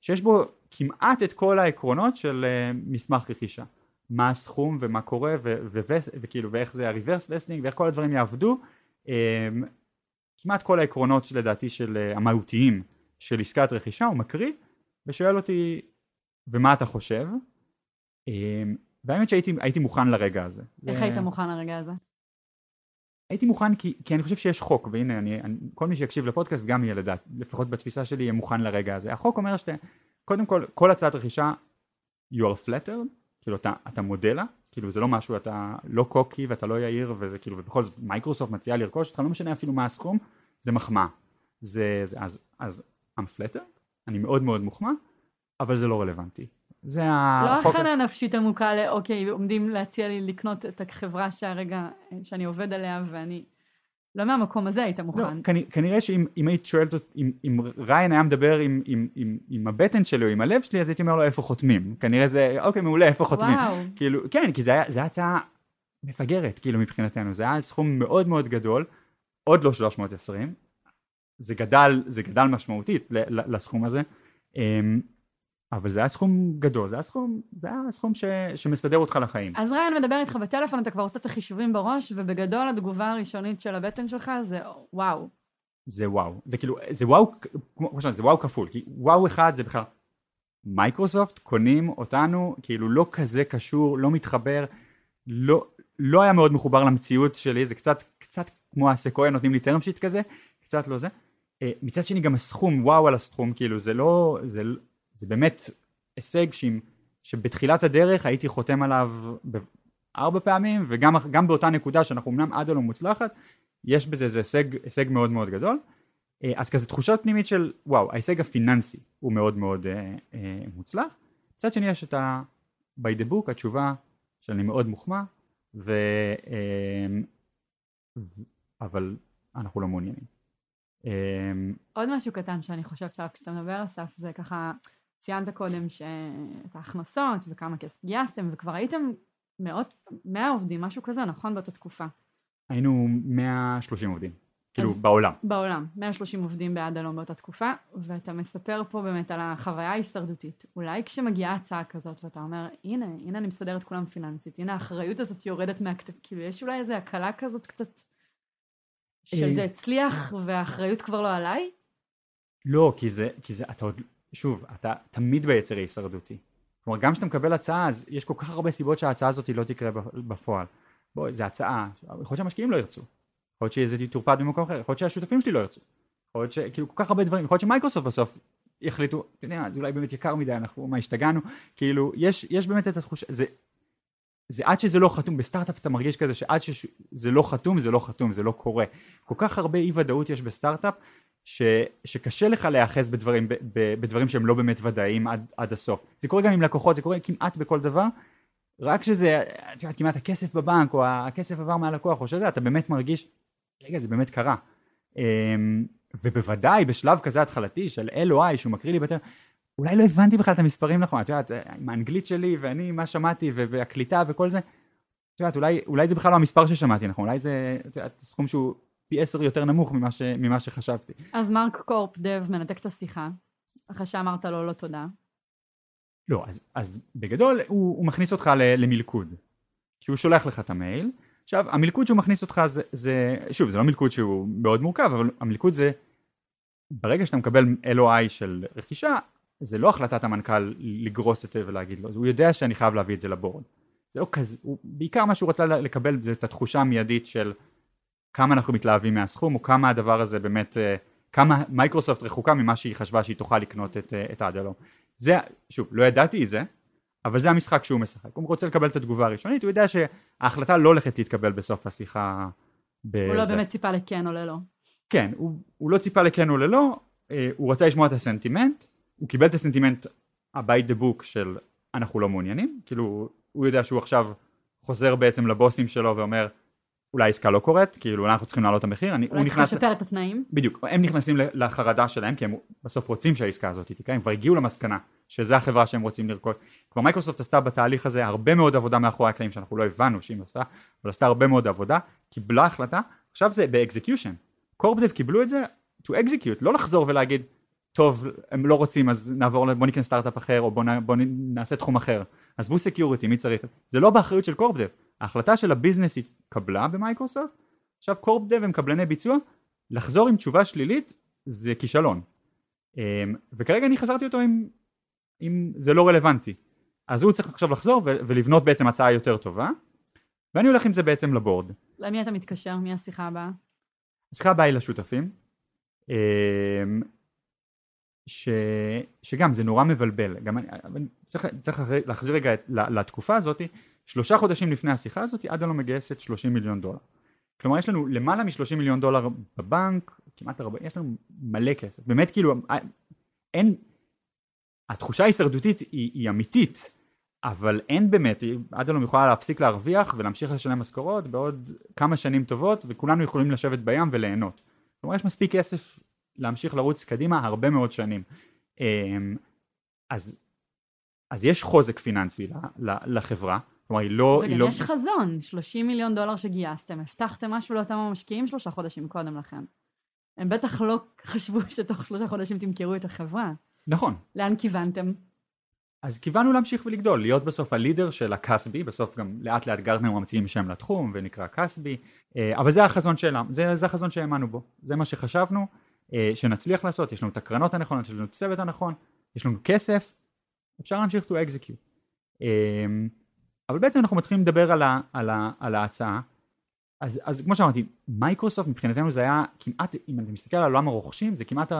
שיש בו כמעט את כל העקרונות של אה, מסמך רכישה. מה הסכום ומה קורה ו- ו- ו- וכאילו ואיך זה ה-reverse vesting ואיך כל הדברים יעבדו. אה, כמעט כל העקרונות לדעתי של אה, המהותיים של עסקת רכישה הוא מקריא ושואל אותי ומה אתה חושב. אה, והאמת שהייתי הייתי מוכן לרגע הזה. איך זה- היית מוכן לרגע הזה? הייתי מוכן כי, כי אני חושב שיש חוק והנה אני, אני, כל מי שיקשיב לפודקאסט גם יהיה לדעת לפחות בתפיסה שלי יהיה מוכן לרגע הזה. החוק אומר שאתה קודם כל כל הצעת רכישה you are flattered כאילו אתה, אתה מודה לה כאילו זה לא משהו אתה לא קוקי ואתה לא יאיר וזה כאילו ובכל זאת מייקרוסופט מציעה לרכוש אותך לא משנה אפילו מה הסכום זה מחמאה. זה, זה אז, אז I'm flattered אני מאוד מאוד מוחמא אבל זה לא רלוונטי זה לא החוק הכנה נפשית עמוקה לאוקיי, עומדים להציע לי לקנות את החברה שהרגע, שאני עובד עליה ואני... לא מהמקום הזה היית לא, מוכן. כנ- כנראה שאם אם היית שואלת אותי, אם, אם ריין היה מדבר עם, עם, עם, עם הבטן שלי או עם הלב שלי, אז הייתי אומר לו איפה חותמים. כנראה זה, אוקיי, מעולה, איפה חותמים. וואו. כאילו, כן, כי זה היה הצעה מפגרת, כאילו, מבחינתנו. זה היה סכום מאוד מאוד גדול, עוד לא 320. זה גדל, זה גדל משמעותית לסכום הזה. אבל זה היה סכום גדול, זה היה סכום, זה היה סכום ש, שמסדר אותך לחיים. אז ריין מדבר איתך בטלפון, אתה כבר עושה את החישובים בראש, ובגדול התגובה הראשונית של הבטן שלך זה וואו. זה וואו, זה כאילו, זה וואו, כמו שאמרתי, זה וואו כפול, כי וואו אחד זה בכלל, מייקרוסופט קונים אותנו, כאילו לא כזה קשור, לא מתחבר, לא, לא היה מאוד מחובר למציאות שלי, זה קצת, קצת כמו הסקויה, נותנים לי term sheet כזה, קצת לא זה. אה, מצד שני גם הסכום, וואו על הסכום, כאילו זה לא, זה, זה באמת הישג שאם, שבתחילת הדרך הייתי חותם עליו ארבע פעמים, וגם גם באותה נקודה שאנחנו אמנם עד הלא מוצלחת, יש בזה איזה הישג, הישג מאוד מאוד גדול. אה, אז כזה תחושה פנימית של וואו ההישג הפיננסי הוא מאוד מאוד אה, אה, מוצלח. מצד שני יש את ה... by the book התשובה שאני מאוד מוחמא ו... אה, ו... אבל אנחנו לא מעוניינים. אה, עוד משהו קטן שאני חושבת עליו כשאתה מדבר אסף, זה ככה, ציינת קודם שאת ההכנסות וכמה כסף גייסתם, וכבר הייתם מאות, מאה עובדים, משהו כזה, נכון? באותה תקופה. היינו 130 עובדים, כאילו בעולם. בעולם, 130 עובדים בעד הלום באותה תקופה, ואתה מספר פה באמת על החוויה ההישרדותית. אולי כשמגיעה הצעה כזאת ואתה אומר, הנה, הנה אני מסדר את כולם פיננסית, הנה האחריות הזאת יורדת מהכתב, כאילו יש אולי איזו הקלה כזאת קצת, אה. שזה הצליח והאחריות כבר לא עליי? לא, כי זה, כי זה, אתה עוד, שוב, אתה תמיד ביצר הישרדותי. כלומר, גם כשאתה מקבל הצעה, אז יש כל כך הרבה סיבות שההצעה הזאת לא תקרה בפועל. בוא, זו הצעה, יכול להיות שהמשקיעים לא ירצו. יכול להיות שזה תורפד במקום אחר, יכול להיות שהשותפים שלי לא ירצו. יכול להיות שכאילו כל כך הרבה דברים, יכול להיות שמייקרוסופט בסוף יחליטו, אתה יודע, זה אולי באמת יקר מדי, אנחנו, מה, השתגענו? כאילו, יש, יש באמת את התחושה, זה, זה עד שזה לא חתום, בסטארט-אפ אתה מרגיש כזה שעד שזה לא חתום זה לא חתום, זה לא קורה. כל כך הרבה אי ודאות יש בסטארט-אפ ש, שקשה לך להיאחז בדברים, בדברים שהם לא באמת ודאיים עד, עד הסוף. זה קורה גם עם לקוחות, זה קורה כמעט בכל דבר, רק שזה, כמעט הכסף בבנק או הכסף עבר מהלקוח או שזה, אתה באמת מרגיש, רגע זה באמת קרה. אמ, ובוודאי בשלב כזה התחלתי של LOI שהוא מקריא לי בטר, אולי לא הבנתי בכלל את המספרים נכון, את יודעת, עם האנגלית שלי ואני מה שמעתי והקליטה וכל זה, את יודעת, אולי, אולי זה בכלל לא המספר ששמעתי נכון, אולי זה, את יודעת, סכום שהוא פי עשר יותר נמוך ממה, ש, ממה שחשבתי. אז מרק קורפ דב מנתק את השיחה, אחרי שאמרת לו לא תודה. לא, אז, אז בגדול הוא, הוא מכניס אותך למלכוד, כי הוא שולח לך את המייל, עכשיו המלכוד שהוא מכניס אותך זה, זה, שוב זה לא מלכוד שהוא מאוד מורכב, אבל המלכוד זה ברגע שאתה מקבל LOI של רכישה, זה לא החלטת המנכ"ל לגרוס את זה ולהגיד לו, הוא יודע שאני חייב להביא את זה לבורד. זה לא כזה, הוא, בעיקר מה שהוא רצה לקבל זה את התחושה המיידית של כמה אנחנו מתלהבים מהסכום, או כמה הדבר הזה באמת, אה, כמה מייקרוסופט רחוקה ממה שהיא חשבה שהיא תוכל לקנות את, אה, את האדלום. זה, שוב, לא ידעתי את זה, אבל זה המשחק שהוא משחק. הוא רוצה לקבל את התגובה הראשונית, הוא יודע שההחלטה לא הולכת להתקבל בסוף השיחה. בזה. הוא לא באמת ציפה לכן או ללא. כן, הוא, הוא לא ציפה לכן או ללא, אה, הוא רצה לשמוע את הסנטימנט, הוא קיבל את הסנטימנט ה-by the book של אנחנו לא מעוניינים, כאילו הוא יודע שהוא עכשיו חוזר בעצם לבוסים שלו ואומר אולי עסקה לא קורית, כאילו אנחנו צריכים להעלות את המחיר, אני, אולי צריך לשפר את התנאים. בדיוק, הם נכנסים לחרדה שלהם כי הם בסוף רוצים שהעסקה הזאת תקרה, הם כבר הגיעו למסקנה שזו החברה שהם רוצים לרכוש, כבר מייקרוסופט עשתה בתהליך הזה הרבה מאוד עבודה מאחורי הקלעים שאנחנו לא הבנו שהיא עשתה, אבל עשתה הרבה מאוד עבודה, קיבלה החלטה, עכשיו זה ב execution, corp dev קיבלו את זה to execute, לא לחזור ולהגיד טוב הם לא רוצים אז נעבור בוא ניכנס סטארט-אפ אחר או בוא, בוא נעשה תחום אחר. עזבו security מי צריך? זה לא באחריות של corp dev ההחלטה של ה business התקבלה במייקרוסופט. עכשיו corp dev הם קבלני ביצוע. לחזור עם תשובה שלילית זה כישלון. אמ, וכרגע אני חזרתי אותו עם, עם זה לא רלוונטי. אז הוא צריך עכשיו לחזור ולבנות בעצם הצעה יותר טובה. ואני הולך עם זה בעצם לבורד. למי אתה מתקשר? מי השיחה הבאה? השיחה הבאה היא לשותפים. אמ, ש, שגם זה נורא מבלבל, גם אני, אני צריך, צריך להחזיר רגע לתקופה הזאת, שלושה חודשים לפני השיחה הזאת עד לא מגייסת 30 מיליון דולר. כלומר יש לנו למעלה מ-30 מיליון דולר בבנק, כמעט 40, יש לנו מלא כסף, באמת כאילו אין, התחושה ההישרדותית היא, היא אמיתית, אבל אין באמת, אדלום יכולה להפסיק להרוויח ולהמשיך לשלם משכורות בעוד כמה שנים טובות וכולנו יכולים לשבת בים וליהנות. כלומר יש מספיק כסף להמשיך לרוץ קדימה הרבה מאוד שנים. אמ, אז, אז יש חוזק פיננסי לחברה, כלומר היא לא... וגם לא... יש חזון, 30 מיליון דולר שגייסתם, הבטחתם משהו לאותם המשקיעים שלושה חודשים קודם לכן. הם בטח לא חשבו שתוך שלושה חודשים תמכרו את החברה. נכון. לאן כיוונתם? אז כיוונו להמשיך ולגדול, להיות בסוף הלידר של הקסבי, בסוף גם לאט לאט גרטנר ממציאים שם לתחום ונקרא קסבי, אה, אבל זה החזון שלנו, זה, זה החזון שהאמנו בו, זה מה שחשבנו, אה, שנצליח לעשות, יש לנו את הקרנות הנכונות, יש לנו את הצוות הנכון, יש לנו כסף, אפשר להמשיך to execute. אה, אבל בעצם אנחנו מתחילים לדבר על, ה, על, ה, על ההצעה, אז, אז כמו שאמרתי, מייקרוסופט מבחינתנו זה היה כמעט, אם אתה מסתכל על עולם הרוכשים, זה כמעט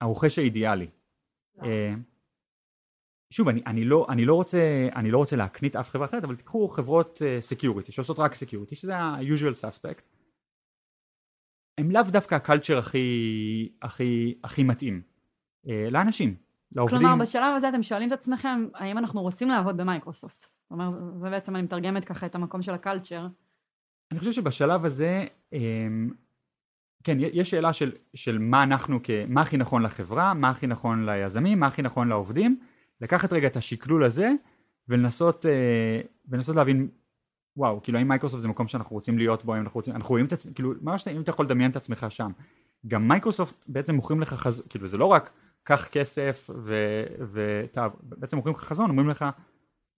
הרוכש האידיאלי. אה, שוב, אני, אני, לא, אני, לא רוצה, אני לא רוצה להקנית אף חברה אחרת, אבל תיקחו חברות security, שעושות רק security, שזה ה-usual suspect, הם לאו דווקא ה culture הכי, הכי, הכי מתאים אה, לאנשים, לעובדים. כלומר, בשלב הזה אתם שואלים את עצמכם, האם אנחנו רוצים לעבוד במייקרוסופט? זאת אומרת, זה בעצם, אני מתרגמת ככה את המקום של ה culture. אני חושב שבשלב הזה, אה, כן, יש שאלה של, של מה אנחנו, כ, מה הכי נכון לחברה, מה הכי נכון ליזמים, מה הכי נכון לעובדים, לקחת רגע את השקלול הזה ולנסות, אה, ולנסות להבין וואו, כאילו האם מייקרוסופט זה מקום שאנחנו רוצים להיות בו, האם אנחנו רוצים, אנחנו רואים את עצמנו, כאילו ממש אם אתה יכול לדמיין את עצמך שם. גם מייקרוסופט בעצם מוכרים לך חזון, כאילו זה לא רק קח כסף ובעצם מוכרים לך חזון, אומרים לך,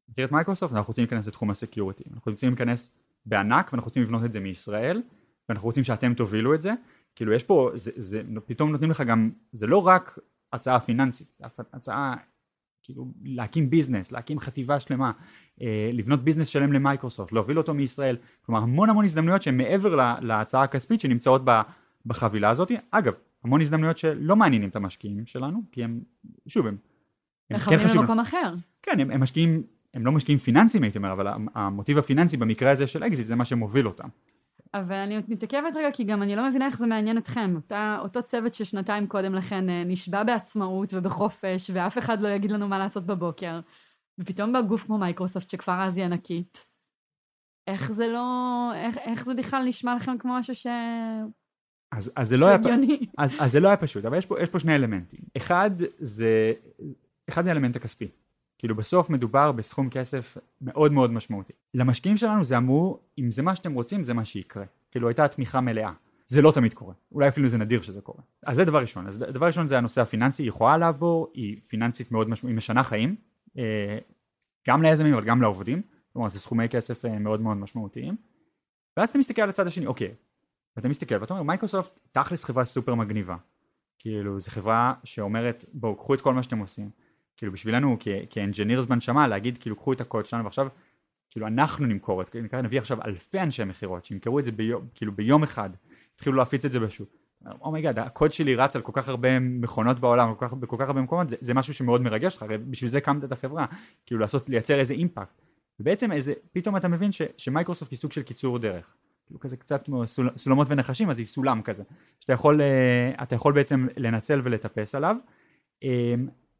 מכיר את מייקרוסופט, אנחנו רוצים להיכנס לתחום ה security, אנחנו רוצים להיכנס בענק ואנחנו רוצים לבנות את זה מישראל ואנחנו רוצים שאתם תובילו את זה, כאילו יש פה, זה, זה, פתאום נותנים לך גם, זה לא רק הצעה פיננסית, זה הצעה כאילו להקים business, להקים חטיבה שלמה, אה, לבנות business שלם למייקרוסופט, להוביל אותו מישראל, כלומר המון המון הזדמנויות שהן מעבר להצעה הכספית שנמצאות בחבילה הזאת, אגב המון הזדמנויות שלא מעניינים את המשקיעים שלנו, כי הם, שוב הם, הם כן. במקום אחר. כן, הם, הם משקיעים הם לא משקיעים פיננסים הייתי אומר, אבל המוטיב הפיננסי במקרה הזה של אקזיט זה מה שמוביל אותם. אבל אני מתעכבת רגע, כי גם אני לא מבינה איך זה מעניין אתכם. אותה, אותו צוות ששנתיים קודם לכן אה, נשבע בעצמאות ובחופש, ואף אחד לא יגיד לנו מה לעשות בבוקר, ופתאום בא גוף כמו מייקרוסופט, שכבר אז היא ענקית, איך זה לא... איך, איך זה בכלל נשמע לכם כמו משהו ש... אז, אז, זה לא היה, אז, אז זה לא היה פשוט, אבל יש פה, יש פה שני אלמנטים. אחד זה, אחד זה האלמנט הכספי. כאילו בסוף מדובר בסכום כסף מאוד מאוד משמעותי. למשקיעים שלנו זה אמרו, אם זה מה שאתם רוצים זה מה שיקרה. כאילו הייתה תמיכה מלאה. זה לא תמיד קורה, אולי אפילו זה נדיר שזה קורה. אז זה דבר ראשון. אז דבר ראשון זה הנושא הפיננסי, היא יכולה לעבור, היא פיננסית מאוד משמעותית, היא משנה חיים, אה, גם ליזמים אבל גם לעובדים, כלומר זה סכומי כסף אה, מאוד מאוד משמעותיים. ואז אתה מסתכל על הצד השני, אוקיי, ואתה מסתכל ואתה אומר מייקרוסופט תכלס חברה סופר מגניבה. כאילו זו חברה שאומרת בואו קחו את כל מה שאתם עושים כאילו בשבילנו כ engineers בנשמה להגיד כאילו קחו את הקוד שלנו ועכשיו כאילו אנחנו נמכור את, זה, נביא עכשיו אלפי אנשי מכירות שימכרו את זה ביום, כאילו ביום אחד, התחילו להפיץ את זה בשוק. oh my God, הקוד שלי רץ על כל כך הרבה מכונות בעולם, כל כך, בכל כך הרבה מקומות, זה, זה משהו שמאוד מרגש אותך, הרי בשביל זה קמת את החברה, כאילו לעשות, לייצר איזה אימפקט. ובעצם איזה, פתאום אתה מבין ש, שמייקרוסופט היא סוג של קיצור דרך. כאילו כזה קצת כמו סול, סולמות ונחשים, אז היא סולם כזה, שאתה יכול, אה, יכול בעצם לנצל ולטפס עליו.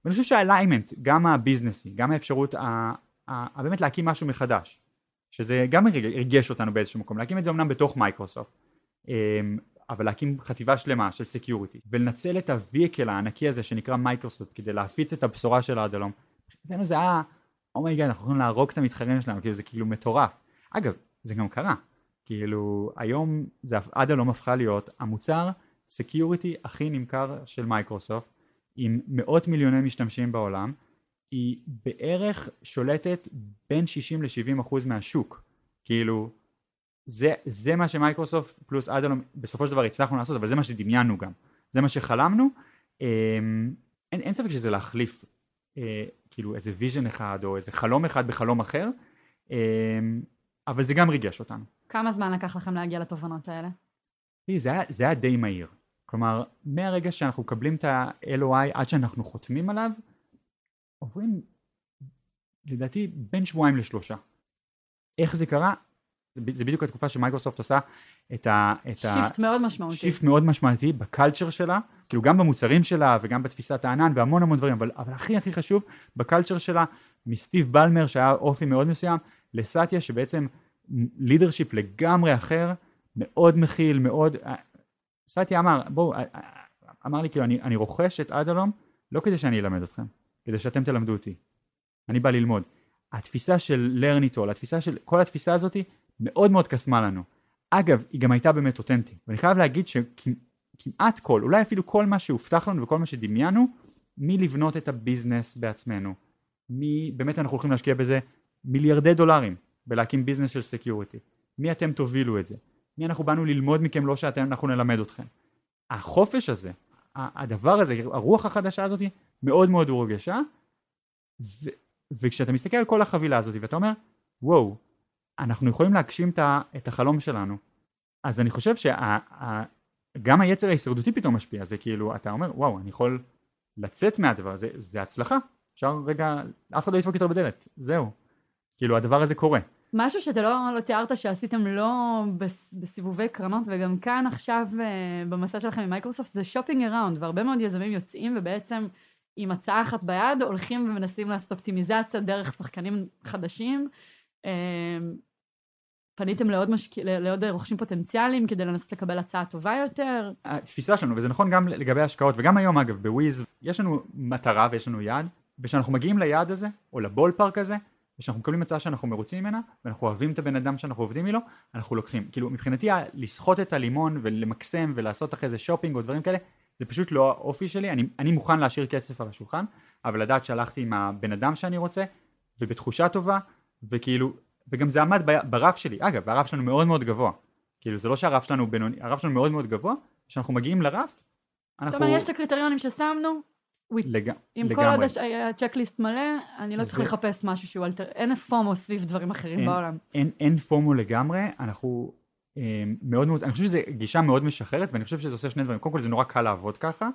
ואני חושב שה alignment, גם הביזנסי, גם האפשרות ה, ה, ה, באמת להקים משהו מחדש, שזה גם ריגש אותנו באיזשהו מקום, להקים את זה אמנם בתוך מייקרוסופט, אה, אבל להקים חטיבה שלמה של security, ולנצל את ה vehicle הענקי הזה שנקרא מייקרוסופט כדי להפיץ את הבשורה של אדלום, מבחינתנו זה היה, oh my God, אנחנו יכולים להרוג את המתחרים שלנו, כאילו זה כאילו מטורף. אגב, זה גם קרה, כאילו היום זה אדלום הפכה להיות המוצר security הכי נמכר של מייקרוסופט עם מאות מיליוני משתמשים בעולם היא בערך שולטת בין 60 ל-70 אחוז מהשוק. כאילו זה, זה מה שמייקרוסופט פלוס אדלום בסופו של דבר הצלחנו לעשות אבל זה מה שדמיינו גם. זה מה שחלמנו. אמ, אין, אין ספק שזה להחליף אה, כאילו איזה vision אחד או איזה חלום אחד בחלום אחר. אמ, אבל זה גם ריגש אותנו. כמה זמן לקח לכם להגיע לתובנות האלה? זה היה, זה היה די מהיר. כלומר, מהרגע שאנחנו מקבלים את ה-LOI עד שאנחנו חותמים עליו, עוברים לדעתי בין שבועיים לשלושה. איך זה קרה? זה בדיוק התקופה שמייקרוסופט עושה את ה... shift ה- מאוד משמעותי. shift מאוד משמעותי ב culture שלה, כאילו גם במוצרים שלה וגם בתפיסת הענן והמון המון דברים, אבל, אבל הכי הכי חשוב, ב culture שלה, מסטיב באלמר שהיה אופי מאוד מסוים, לסטיה שבעצם leadership לגמרי אחר, מאוד מכיל, מאוד... סטיה אמר, בואו, אמר לי כאילו, אני, אני רוכש את אדלום לא כדי שאני אלמד אתכם, כדי שאתם תלמדו אותי. אני בא ללמוד. התפיסה של התפיסה של, כל התפיסה הזאתי מאוד מאוד קסמה לנו. אגב, היא גם הייתה באמת אותנטית. ואני חייב להגיד שכמעט כל, אולי אפילו כל מה שהובטח לנו וכל מה שדמיינו, מלבנות את ה business בעצמנו, מי באמת אנחנו הולכים להשקיע בזה מיליארדי דולרים, בלהקים business של security. מי אתם תובילו את זה? מי אנחנו באנו ללמוד מכם לא שאתם אנחנו נלמד אתכם. החופש הזה, הדבר הזה, הרוח החדשה הזאת מאוד מאוד הורגשה ו- וכשאתה מסתכל על כל החבילה הזאת ואתה אומר וואו אנחנו יכולים להגשים את החלום שלנו. אז אני חושב שגם היצר ההישרדותי פתאום משפיע. זה כאילו אתה אומר וואו אני יכול לצאת מהדבר הזה. זה הצלחה. אפשר רגע אף אחד לא ידפוק יותר בדלת. זהו. כאילו הדבר הזה קורה. משהו שאתה לא, לא תיארת שעשיתם לא בס, בסיבובי קרנות וגם כאן עכשיו uh, במסע שלכם עם מייקרוסופט זה shopping around והרבה מאוד יזמים יוצאים ובעצם עם הצעה אחת ביד הולכים ומנסים לעשות אופטימיזציה דרך שחקנים חדשים. Uh, פניתם לעוד, משק... לעוד רוכשים פוטנציאליים כדי לנסות לקבל הצעה טובה יותר? התפיסה שלנו, וזה נכון גם לגבי השקעות, וגם היום אגב ב Wiz, יש לנו מטרה ויש לנו יעד, וכשאנחנו מגיעים ליעד הזה, או ל ballpark הזה, ושאנחנו מקבלים הצעה שאנחנו מרוצים ממנה ואנחנו אוהבים את הבן אדם שאנחנו עובדים איתו אנחנו לוקחים. כאילו מבחינתי לסחוט את הלימון ולמקסם ולעשות אחרי זה שופינג או דברים כאלה זה פשוט לא האופי שלי. אני, אני מוכן להשאיר כסף על השולחן אבל לדעת שהלכתי עם הבן אדם שאני רוצה ובתחושה טובה וכאילו וגם זה עמד ברף שלי. אגב הרף שלנו מאוד מאוד גבוה. כאילו זה לא שהרף שלנו בינוני הרף שלנו מאוד מאוד גבוה. כשאנחנו מגיעים לרף אנחנו... זאת אומרת יש את הקריטריונים ששמנו לג... אם לגמרי. כל עוד הצ'קליסט מלא, אני לא צריך לחפש משהו שהוא אלטר... אין פומו סביב דברים אחרים אין, בעולם. אין, אין פומו לגמרי, אנחנו אה, מאוד מאוד, אני חושב שזו גישה מאוד משחררת, ואני חושב שזה עושה שני דברים. קודם כל זה נורא קל לעבוד ככה,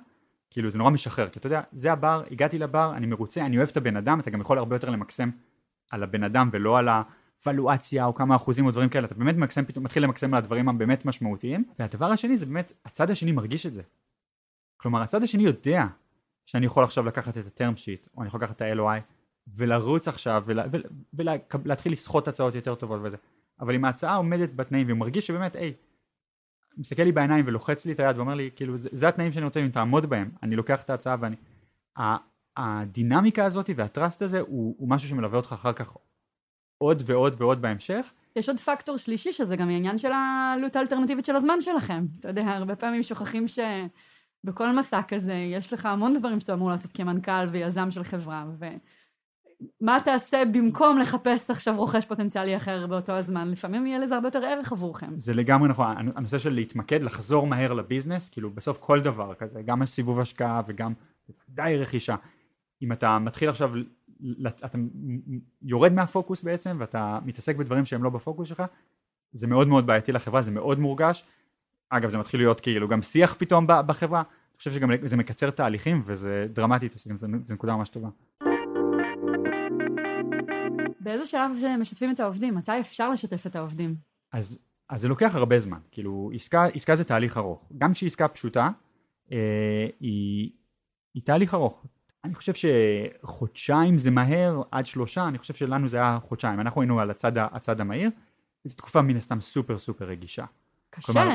כאילו זה נורא משחרר, כי אתה יודע, זה הבר, הגעתי לבר, אני מרוצה, אני אוהב את הבן אדם, אתה גם יכול הרבה יותר למקסם על הבן אדם ולא על הוולואציה או כמה אחוזים או דברים כאלה, אתה באמת מקסם, פתאום מתחיל למקסם על הדברים הבאמת משמעותיים, והדבר השני זה באמת, הצד השני מרגיש את זה. כלומר, הצד השני יודע שאני יכול עכשיו לקחת את ה-term sheet, או אני יכול לקחת את ה-LOI, ולרוץ עכשיו, ולהתחיל לסחוט הצעות יותר טובות וזה. אבל אם ההצעה עומדת בתנאים, והוא מרגיש שבאמת, היי, מסתכל לי בעיניים ולוחץ לי את היד ואומר לי, כאילו, זה, זה התנאים שאני רוצה אם תעמוד בהם, אני לוקח את ההצעה ואני... הדינמיקה הזאת והטראסט הזה הוא, הוא משהו שמלווה אותך אחר כך עוד ועוד ועוד בהמשך. יש עוד פקטור שלישי שזה גם העניין של העלות האלטרנטיבית של הזמן שלכם. אתה יודע, הרבה פעמים שוכחים שבכל מסע כזה יש לך המון דברים שאתה אמור לעשות כמנכ"ל ויזם של חברה, ומה תעשה במקום לחפש עכשיו רוכש פוטנציאלי אחר באותו הזמן? לפעמים יהיה לזה הרבה יותר ערך עבורכם. זה לגמרי נכון, הנושא של להתמקד, לחזור מהר לביזנס, כאילו בסוף כל דבר כזה, גם הסיבוב השקעה וגם די רכישה. אם אתה מתחיל עכשיו, אתה יורד מהפוקוס בעצם ואתה מתעסק בדברים שהם לא בפוקוס שלך, זה מאוד מאוד בעייתי לחברה, זה מאוד מורגש. אגב זה מתחיל להיות כאילו גם שיח פתאום בחברה, אני חושב שגם זה מקצר תהליכים וזה דרמטי, זו נקודה ממש טובה. באיזה שלב משתפים את העובדים? מתי אפשר לשתף את העובדים? אז, אז זה לוקח הרבה זמן, כאילו עסקה, עסקה זה תהליך ארוך, גם כשהיא עסקה פשוטה, אה, היא, היא תהליך ארוך, אני חושב שחודשיים זה מהר עד שלושה, אני חושב שלנו זה היה חודשיים, אנחנו היינו על הצד, הצד המהיר, זו תקופה מן הסתם סופר סופר רגישה. קשה, כלומר,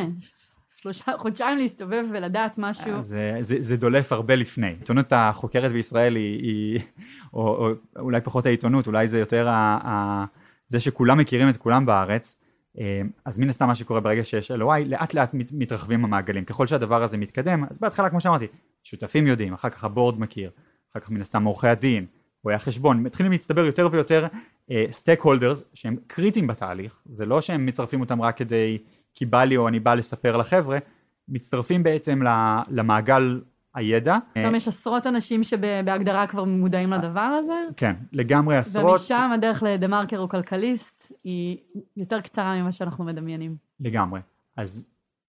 שלושה חודשיים להסתובב ולדעת משהו. זה, זה, זה דולף הרבה לפני. העיתונות החוקרת בישראל היא, היא או, או אולי פחות העיתונות, אולי זה יותר ה, ה, זה שכולם מכירים את כולם בארץ, אה, אז מן הסתם מה שקורה ברגע שיש LOI, לאט לאט מתרחבים המעגלים. ככל שהדבר הזה מתקדם, אז בהתחלה כמו שאמרתי, שותפים יודעים, אחר כך ה board מכיר, אחר כך מן הסתם עורכי הדין, רואי החשבון, מתחילים להצטבר יותר ויותר stake uh, holders שהם קריטיים בתהליך, זה לא שהם מצרפים אותם רק כדי כי בא לי או אני בא לספר לחבר'ה, מצטרפים בעצם למעגל הידע. פתאום יש עשרות אנשים שבהגדרה כבר מודעים לדבר הזה. כן, לגמרי עשרות. ומשם הדרך לדה מרקר או כלכליסט היא יותר קצרה ממה שאנחנו מדמיינים. לגמרי. אז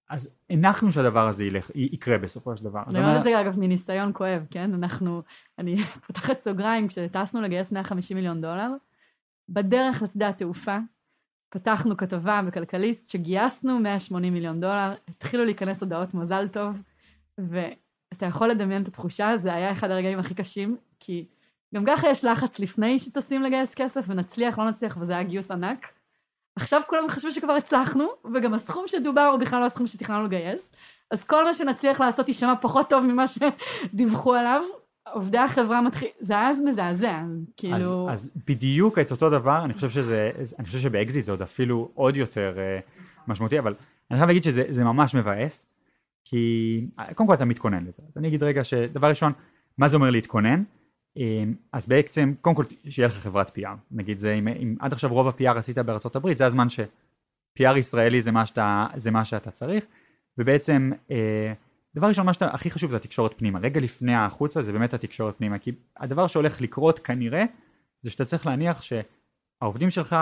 אז הנחנו שהדבר הזה ילך, יקרה בסופו של דבר. אני אומרת את זה אגב מניסיון כואב, כן? אנחנו, אני פותחת סוגריים, כשטסנו לגייס 150 מיליון דולר, בדרך לשדה התעופה, פתחנו כתבה בכלכליסט שגייסנו 180 מיליון דולר, התחילו להיכנס הודעות מזל טוב, ואתה יכול לדמיין את התחושה, זה היה אחד הרגעים הכי קשים, כי גם ככה יש לחץ לפני שטסים לגייס כסף, ונצליח, לא נצליח, וזה היה גיוס ענק. עכשיו כולם חשבו שכבר הצלחנו, וגם הסכום שדובר הוא בכלל לא הסכום שתכננו לגייס, אז כל מה שנצליח לעשות יישמע פחות טוב ממה שדיווחו עליו. עובדי החברה מתחיל, זה אז מזעזע, כאילו... אז, אז בדיוק את אותו דבר, אני חושב שזה, אני חושב שבאקזיט זה עוד אפילו עוד יותר uh, משמעותי, אבל אני חייב להגיד שזה ממש מבאס, כי קודם כל אתה מתכונן לזה, אז אני אגיד רגע שדבר ראשון, מה זה אומר להתכונן? אמ, אז בעצם קודם כל שיהיה לך חברת PR נגיד זה אם, אם עד עכשיו רוב ה-PR עשית בארצות הברית זה הזמן ש-PR ישראלי זה מה שאתה, זה מה שאתה צריך. ובעצם אה, דבר ראשון מה שאתה הכי חשוב זה התקשורת פנימה רגע לפני החוצה זה באמת התקשורת פנימה כי הדבר שהולך לקרות כנראה זה שאתה צריך להניח שהעובדים שלך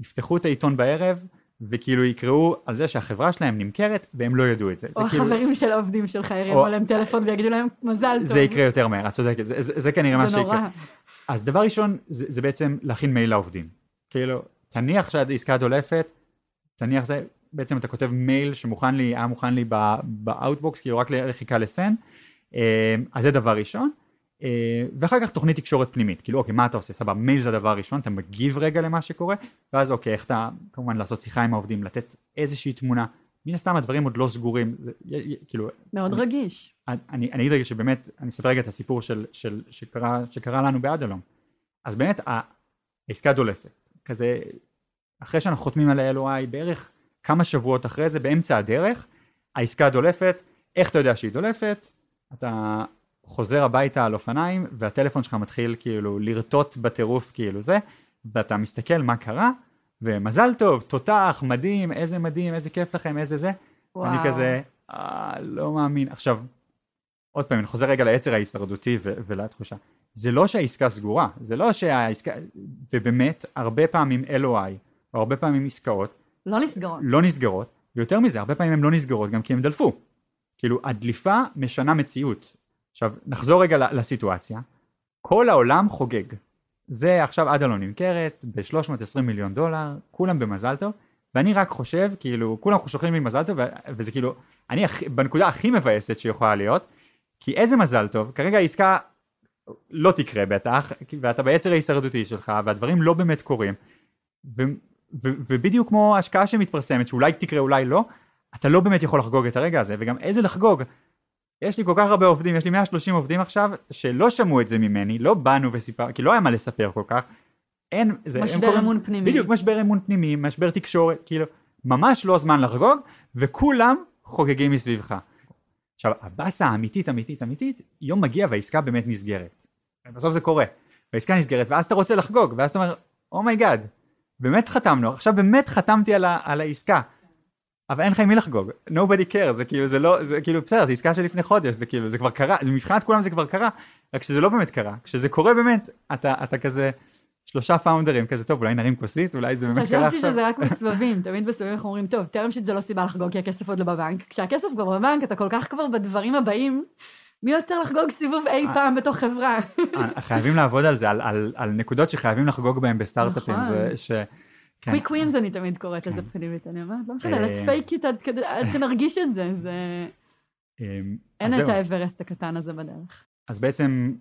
יפתחו את העיתון בערב וכאילו יקראו על זה שהחברה שלהם נמכרת והם לא ידעו את זה. או כאילו- החברים כאילו... של העובדים שלך ירימו עליהם טלפון ויגידו להם מזל טוב. זה יקרה יותר מהר, את צודקת, זה, זה, זה כנראה מה שיקרה. זה נורא. אז דבר ראשון זה, זה בעצם להכין מייל לעובדים. כאילו, תניח שהעסקה דולפת, תניח זה, בעצם אתה כותב מייל שמוכן לי, היה מוכן לי ב outbox, כאילו רק לחיכה ל send, אה, אז זה דבר ראשון. אה, ואחר כך תוכנית תקשורת פנימית, כאילו אוקיי מה אתה עושה, סבבה, מייל זה הדבר הראשון, אתה מגיב רגע למה שקורה, ואז אוקיי איך אתה, כמובן לעשות שיחה עם העובדים, לתת איזושהי תמונה, מן הסתם הדברים עוד לא סגורים, זה, כאילו... מאוד רגיש. אני, אני אגיד רגע שבאמת, אני אספר רגע את הסיפור של, של, שקרה, שקרה לנו באדלום, אז באמת העסקה דולפת, כזה, אחרי שאנחנו חותמים על ה-LOI בערך כמה שבועות אחרי זה, באמצע הדרך, העסקה דולפת, איך אתה יודע שהיא דולפת, אתה חוזר הביתה על אופניים והטלפון שלך מתחיל כאילו לרטוט בטירוף כאילו זה. ואתה מסתכל מה קרה ומזל טוב תותח מדהים איזה מדהים איזה כיף לכם איזה זה. וואו. אני כזה אה, לא מאמין. עכשיו עוד פעם אני חוזר רגע ליצר ההישרדותי ו- ולתחושה. זה לא שהעסקה סגורה זה לא שהעסקה ובאמת הרבה פעמים LOI או הרבה פעמים עסקאות לא נסגרות. לא נסגרות ויותר מזה הרבה פעמים הן לא נסגרות גם כי הן דלפו. כאילו הדליפה משנה מציאות. עכשיו נחזור רגע לסיטואציה. כל העולם חוגג. זה עכשיו עד הלא נמכרת ב-320 מיליון דולר, כולם במזל טוב, ואני רק חושב, כאילו, כולם שולחים לי מזל טוב, וזה כאילו, אני הכ... בנקודה הכי מבאסת שיכולה להיות, כי איזה מזל טוב, כרגע העסקה לא תקרה בטח, ואתה ביצר ההישרדותי שלך, והדברים לא באמת קורים, ו... ובדיוק כמו השקעה שמתפרסמת, שאולי תקרה אולי לא, אתה לא באמת יכול לחגוג את הרגע הזה, וגם איזה לחגוג, יש לי כל כך הרבה עובדים, יש לי 130 עובדים עכשיו, שלא שמעו את זה ממני, לא באנו וסיפר, כי לא היה מה לספר כל כך, אין, זה, משבר קוראים, אמון פנימי. בדיוק, משבר אמון פנימי, משבר תקשורת, כאילו, ממש לא זמן לחגוג, וכולם חוגגים מסביבך. עכשיו, הבאסה האמיתית, אמיתית, אמיתית, יום מגיע והעסקה באמת נסגרת. בסוף זה קורה. והעסקה נסגרת, ואז אתה רוצה לחגוג, ואז אתה אומר, oh my god, oh באמת חתמנו, עכשיו באמת חתמתי על, ה, על העסקה. אבל אין לך עם מי לחגוג, nobody cares, זה כאילו, זה לא, זה כאילו, בסדר, זו עסקה של לפני חודש, זה כאילו, זה כבר קרה, מבחינת כולם זה כבר קרה, רק שזה לא באמת קרה, כשזה קורה באמת, אתה, אתה כזה, שלושה פאונדרים כזה, טוב, אולי נרים כוסית, אולי זה באמת קרה עכשיו. חשבתי שזה רק בסבבים, תמיד בסבבים אנחנו אומרים, טוב, תרם שזה לא סיבה לחגוג כי הכסף עוד לא בבנק. כשהכסף כבר בבנק, אתה כל כך כבר בדברים הבאים, מי יוצר לחגוג סיבוב אי אה. פעם בתוך חברה? אה, חייבים לעבוד על זה, על, על, על נקודות שחייבים לחגוג בהן בסטארט-אפים, נכון. זה ש... קוויק כן. ווינס אני תמיד קוראת לזה. פנימית, אני אומרת, לא משנה, let's fake it עד שנרגיש את זה, זה... אמ, אין את האברסט הקטן הזה בדרך. אז בעצם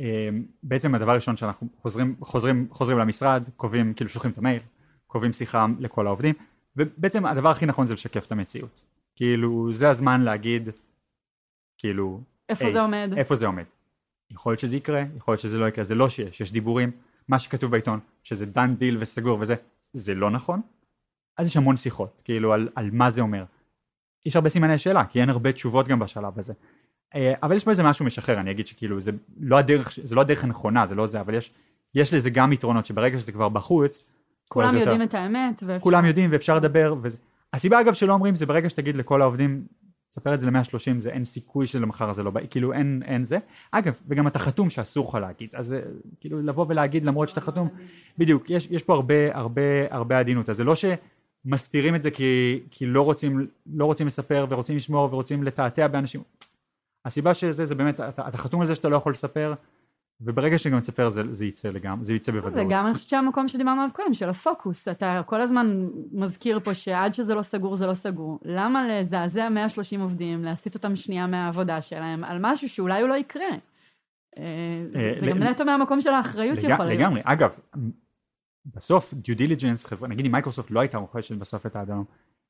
אמ, בעצם הדבר הראשון שאנחנו חוזרים, חוזרים, חוזרים למשרד, קובעים, כאילו שולחים את המייל, קובעים שיחה לכל העובדים, ובעצם הדבר הכי נכון זה לשקף את המציאות. כאילו, זה הזמן להגיד, כאילו... איפה היי, זה עומד? איפה זה עומד. יכול להיות שזה יקרה, יכול להיות שזה לא יקרה, זה לא שיש, יש דיבורים, מה שכתוב בעיתון, שזה דן דיל וסגור וזה, זה לא נכון. אז יש המון שיחות, כאילו, על, על מה זה אומר. יש הרבה סימני שאלה, כי אין הרבה תשובות גם בשלב הזה. אה, אבל יש פה איזה משהו משחרר, אני אגיד שכאילו זה לא הדרך, זה לא הדרך הנכונה, זה לא זה, אבל יש, יש לזה גם יתרונות שברגע שזה כבר בחוץ, כולם יודעים יותר, את האמת, ואפשר... כולם יודעים ואפשר לדבר, וזה... הסיבה אגב שלא אומרים זה ברגע שתגיד לכל העובדים, תספר את זה ל-130, זה אין סיכוי שלמחר זה לא בא, כאילו אין, אין זה. אגב, וגם אתה חתום שאסור לך להגיד, אז כאילו לבוא ולהגיד למרות שאתה חתום, בדיוק, יש, יש פה הרבה הרבה הרבה עדינות, אז זה לא שמסתירים את זה כי, כי לא רוצים, לא רוצים לספר ורוצים לשמור ורוצים לתעתע באנשים, הסיבה שזה זה באמת אתה, אתה חתום על זה שאתה לא יכול לספר וברגע שגם תספר זה, זה יצא לגמרי, זה יצא בוודאות. וגם אני חושבת שהמקום שדיברנו עליו קודם, של הפוקוס, אתה כל הזמן מזכיר פה שעד שזה לא סגור זה לא סגור. למה לזעזע 130 עובדים, להסיט אותם שנייה מהעבודה שלהם, על משהו שאולי הוא לא יקרה? אה, זה, זה גם נטו מהמקום של האחריות שיכול להיות. לגמרי, אגב, בסוף due diligence, נגיד אם מייקרוסופט לא הייתה רוכשת בסוף את אדלום,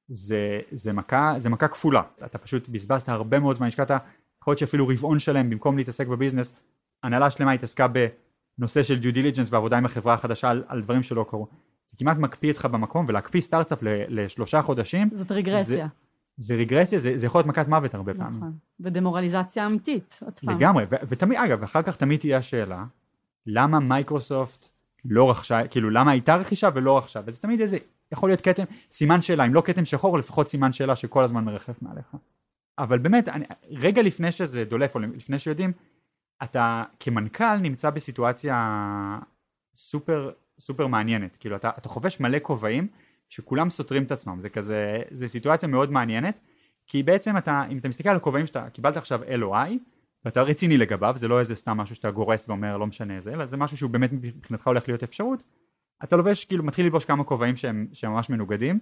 זה, זה, מכה, זה מכה כפולה, אתה פשוט בזבזת הרבה מאוד זמן, השקעת יכול להיות שאפילו רבעון שלם במקום להתעסק ב business הנהלה שלמה התעסקה בנושא של due diligence ועבודה עם החברה החדשה על, על דברים שלא קרו. זה כמעט מקפיא אותך במקום ולהקפיא סטארט-אפ לשלושה חודשים. זאת רגרסיה. זה, זה רגרסיה זה, זה יכול להיות מכת מוות הרבה נכון. פעמים ודמורליזציה אמיתית עוד פעם. לגמרי. ותמיד אגב אחר כך תמיד תהיה השאלה למה מייקרוסופט לא רכשה כאילו למה הייתה רכישה ולא רכשה? וזה תמיד איזה יכול להיות כתם סימן שאלה. אם לא כתם שחור לפחות סימן שאלה שכל הזמן מרחף מעליך. אבל באמת, אני, רגע לפני שזה דולף, או לפני שיודעים, אתה כמנכ"ל נמצא בסיטואציה סופר סופר מעניינת, כאילו אתה, אתה חובש מלא כובעים שכולם סותרים את עצמם, זה כזה, זה סיטואציה מאוד מעניינת, כי בעצם אתה, אם אתה מסתכל על הכובעים שאתה קיבלת עכשיו LOI, ואתה רציני לגביו, זה לא איזה סתם משהו שאתה גורף ואומר לא משנה זה, אלא זה משהו שהוא באמת מבחינתך הולך להיות אפשרות, אתה לובש, כאילו מתחיל ללבוש כמה כובעים שהם, שהם ממש מנוגדים,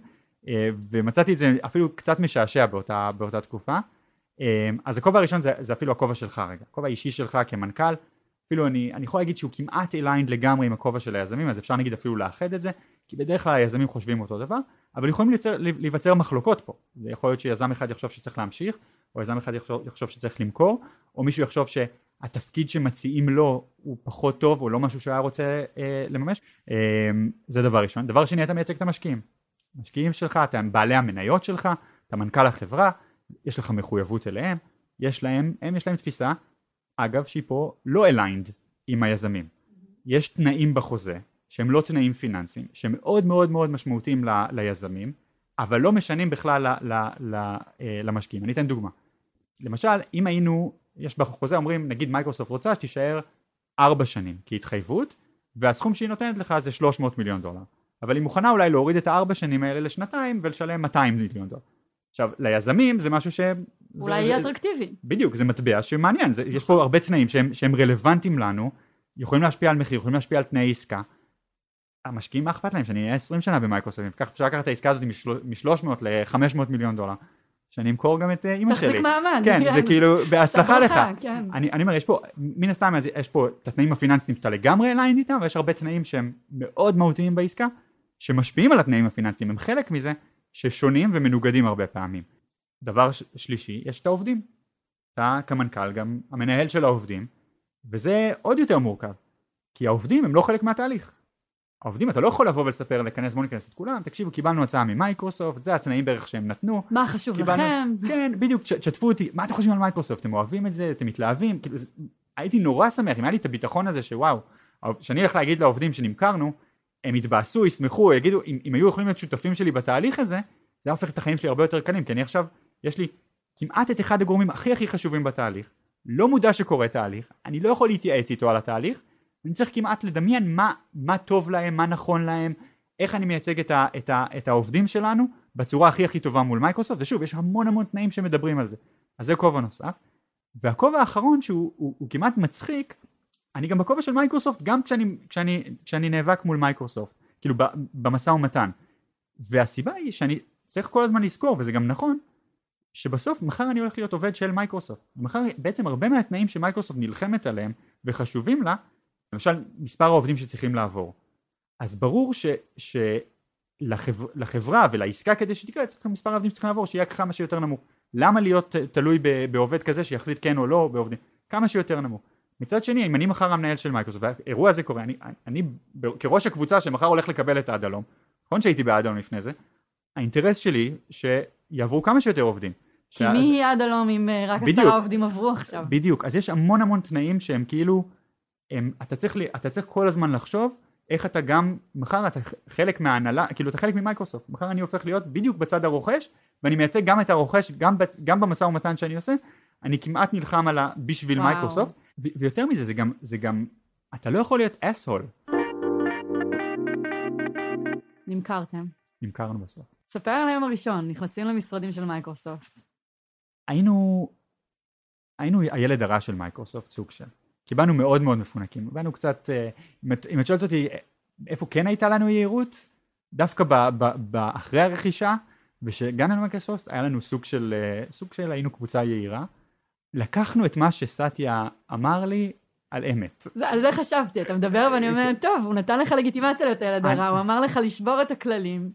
אה, ומצאתי את זה אפילו קצת משעשע באותה, באותה תקופה אז הכובע הראשון זה, זה אפילו הכובע שלך רגע, הכובע האישי שלך כמנכ"ל אפילו אני, אני יכול להגיד שהוא כמעט aligned לגמרי עם הכובע של היזמים אז אפשר נגיד אפילו לאחד את זה כי בדרך כלל היזמים חושבים אותו דבר אבל יכולים ליצר, להיווצר מחלוקות פה. זה יכול להיות שיזם אחד יחשוב שצריך להמשיך או יזם אחד יחשוב, יחשוב שצריך למכור או מישהו יחשוב שהתפקיד שמציעים לו הוא פחות טוב או לא משהו שהוא היה רוצה אה, לממש. אה, זה דבר ראשון. דבר שני אתה מייצג את המשקיעים. המשקיעים שלך, אתה בעלי המניות שלך, אתה מנכ"ל החברה, יש לך מחויבות אליהם, יש להם, הם יש להם תפיסה, אגב שהיא פה לא aligned עם היזמים. יש תנאים בחוזה שהם לא תנאים פיננסיים, שהם מאוד מאוד מאוד משמעותיים ל, ליזמים, אבל לא משנים בכלל ל, ל, ל, אה, למשקיעים. אני אתן דוגמה. למשל, אם היינו, יש בחוזה אומרים, נגיד מייקרוסופט רוצה שתישאר ארבע שנים כהתחייבות, והסכום שהיא נותנת לך זה 300 מיליון דולר. אבל היא מוכנה אולי להוריד את הארבע שנים האלה לשנתיים ולשלם 200 מיליון דולר. עכשיו ליזמים זה משהו ש... אולי יהיה אטרקטיבי. בדיוק, זה מטבע שמעניין, זה, יש פה הרבה תנאים שהם, שהם רלוונטיים לנו, יכולים להשפיע על מחיר, יכולים להשפיע על תנאי עסקה. המשקיעים מה אכפת להם שאני אהיה 20 שנה במייקרוסופט, כך אפשר לקחת את העסקה הזאת מ-300 ל-500 מיליון דולר. שאני אמכור גם את אה, אימא שלי. תחזיק מעמד. כן, זה כאילו, בהצלחה לך. כן. אני, אני אומר, יש פה, מן הסתם, יש פה את התנאים הפיננסיים שאתה לגמרי אליין איתם, ויש הרבה תנאים שהם מאוד מהותיים בעסקה, שמשפיעים על התנאים הפיננסיים, הם חלק מזה, ששונים ומנוגדים הרבה פעמים. דבר שלישי, יש את העובדים. אתה כמנכ"ל גם המנהל של העובדים, וזה עוד יותר מורכב, כי העובדים הם לא חלק מהתהליך. העובדים אתה לא יכול לבוא ולספר לכנס בוא נכנס את כולם תקשיבו קיבלנו הצעה ממייקרוסופט זה התנאים בערך שהם נתנו מה חשוב קיבלנו, לכם כן בדיוק תשתפו אותי מה אתם חושבים על מייקרוסופט אתם אוהבים את זה אתם מתלהבים כאילו, זה, הייתי נורא שמח אם היה לי את הביטחון הזה שוואו שאני הולך להגיד לעובדים שנמכרנו הם יתבאסו ישמחו יגידו אם, אם היו יכולים להיות שותפים שלי בתהליך הזה זה היה הופך את החיים שלי הרבה יותר קלים כי אני עכשיו יש לי כמעט את אחד הגורמים הכי הכי חשובים בתהליך. לא מודע שקורה תהליך אני לא יכול להתייעץ איתו על התהליך אני צריך כמעט לדמיין מה, מה טוב להם, מה נכון להם, איך אני מייצג את, ה, את, ה, את העובדים שלנו בצורה הכי הכי טובה מול מייקרוסופט, ושוב יש המון המון תנאים שמדברים על זה, אז זה כובע נוסף. והכובע האחרון שהוא הוא, הוא כמעט מצחיק, אני גם בכובע של מייקרוסופט גם כשאני, כשאני, כשאני נאבק מול מייקרוסופט, כאילו במשא ומתן. והסיבה היא שאני צריך כל הזמן לזכור, וזה גם נכון, שבסוף מחר אני הולך להיות עובד של מייקרוסופט. מחר בעצם הרבה מהתנאים שמייקרוסופט נלחמת עליהם וחשובים לה, למשל מספר העובדים שצריכים לעבור אז ברור שלחברה ולעסקה כדי שתקרה צריך מספר העובדים שצריכים לעבור שיהיה כמה שיותר נמוך למה להיות תלוי בעובד כזה שיחליט כן או לא בעובדים כמה שיותר נמוך מצד שני אם אני מחר המנהל של מייקרוסופט והאירוע הזה קורה אני, אני כראש הקבוצה שמחר הולך לקבל את אדלום נכון שהייתי באדלום לפני זה האינטרס שלי שיעברו כמה שיותר עובדים. כי מי יהיה אדלום אם אה, רק עשרה עובדים עברו עכשיו? בדיוק, אז יש המון המון תנאים שהם כאילו הם, אתה, צריך, אתה צריך כל הזמן לחשוב איך אתה גם, מחר אתה חלק מההנהלה, כאילו אתה חלק ממייקרוסופט, מחר אני הופך להיות בדיוק בצד הרוכש ואני מייצג גם את הרוכש, גם, גם במשא ומתן שאני עושה, אני כמעט נלחם על ה... בשביל וואו. מייקרוסופט, ויותר מזה זה גם, זה גם, אתה לא יכול להיות asshole. נמכרתם. נמכרנו בסוף. ספר על היום הראשון, נכנסים למשרדים של מייקרוסופט. היינו, היינו הילד הרע של מייקרוסופט, סוג של. כי באנו מאוד מאוד מפונקים, באנו קצת, אה, אם את שואלת אותי איפה כן הייתה לנו יהירות, דווקא ב, ב, ב, אחרי הרכישה, ושהגענו למייקרוסופט היה לנו סוג של, אה, סוג של היינו קבוצה יהירה, לקחנו את מה שסטיה אמר לי על אמת. זה, על זה חשבתי, אתה מדבר ואני אומרת, טוב, הוא נתן לך לגיטימציה להיות הילד הרע, הוא אמר לך לשבור את הכללים.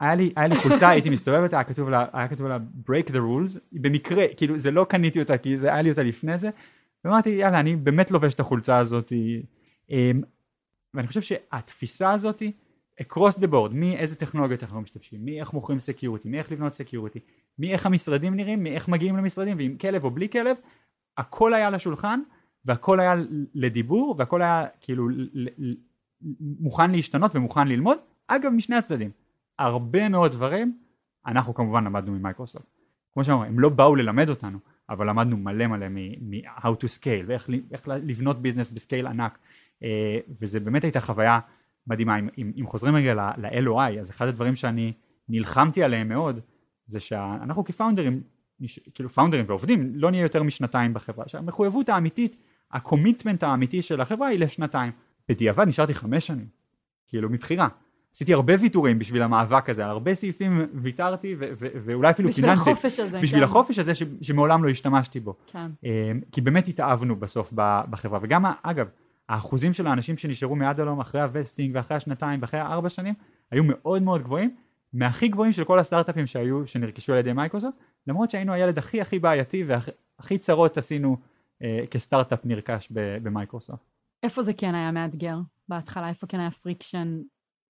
היה לי, היה לי חולצה, הייתי מסתובב אותה, היה כתוב לה, היה כתוב לה break the rules, במקרה, כאילו זה לא קניתי אותה, כי זה היה לי אותה לפני זה, ואמרתי יאללה אני באמת לובש את החולצה הזאת אמ, ואני חושב שהתפיסה הזאת across the board מאיזה טכנולוגיות אנחנו משתמשים מאיך מוכרים security מאיך לבנות security מאיך המשרדים נראים מאיך מגיעים למשרדים ועם כלב או בלי כלב הכל היה לשולחן והכל היה לדיבור והכל היה כאילו מוכן להשתנות ומוכן ללמוד אגב משני הצדדים. הרבה מאוד דברים אנחנו כמובן למדנו ממייקרוסופט כמו שאמרנו הם לא באו ללמד אותנו אבל למדנו מלא מלא מ-how to scale ואיך לבנות business ב scale ענק. אה, וזה באמת הייתה חוויה מדהימה. אם, אם, אם חוזרים רגע ל-LOI אז אחד הדברים שאני נלחמתי עליהם מאוד זה שאנחנו כ founders כאילו founders ועובדים לא נהיה יותר משנתיים בחברה שהמחויבות האמיתית ה commitment האמיתי של החברה היא לשנתיים בדיעבד נשארתי חמש שנים כאילו מבחירה עשיתי הרבה ויתורים בשביל המאבק הזה, על הרבה סעיפים ויתרתי ו- ו- ואולי אפילו בשביל פיננסית. בשביל החופש הזה. בשביל כן. החופש הזה ש- שמעולם לא השתמשתי בו. כן. אמ, כי באמת התאהבנו בסוף בחברה, וגם אגב, האחוזים של האנשים שנשארו מאדלום אחרי ה vesting ואחרי השנתיים ואחרי הארבע שנים, היו מאוד מאוד גבוהים, מהכי גבוהים של כל הסטארט-אפים שהיו, שנרכשו על ידי מייקרוסופט, למרות שהיינו הילד הכי הכי בעייתי והכי צרות עשינו אה, כסטארט-אפ נרכש במייקרוסופט. איפה זה כן היה מאתגר בהתחלה? איפה כן היה friction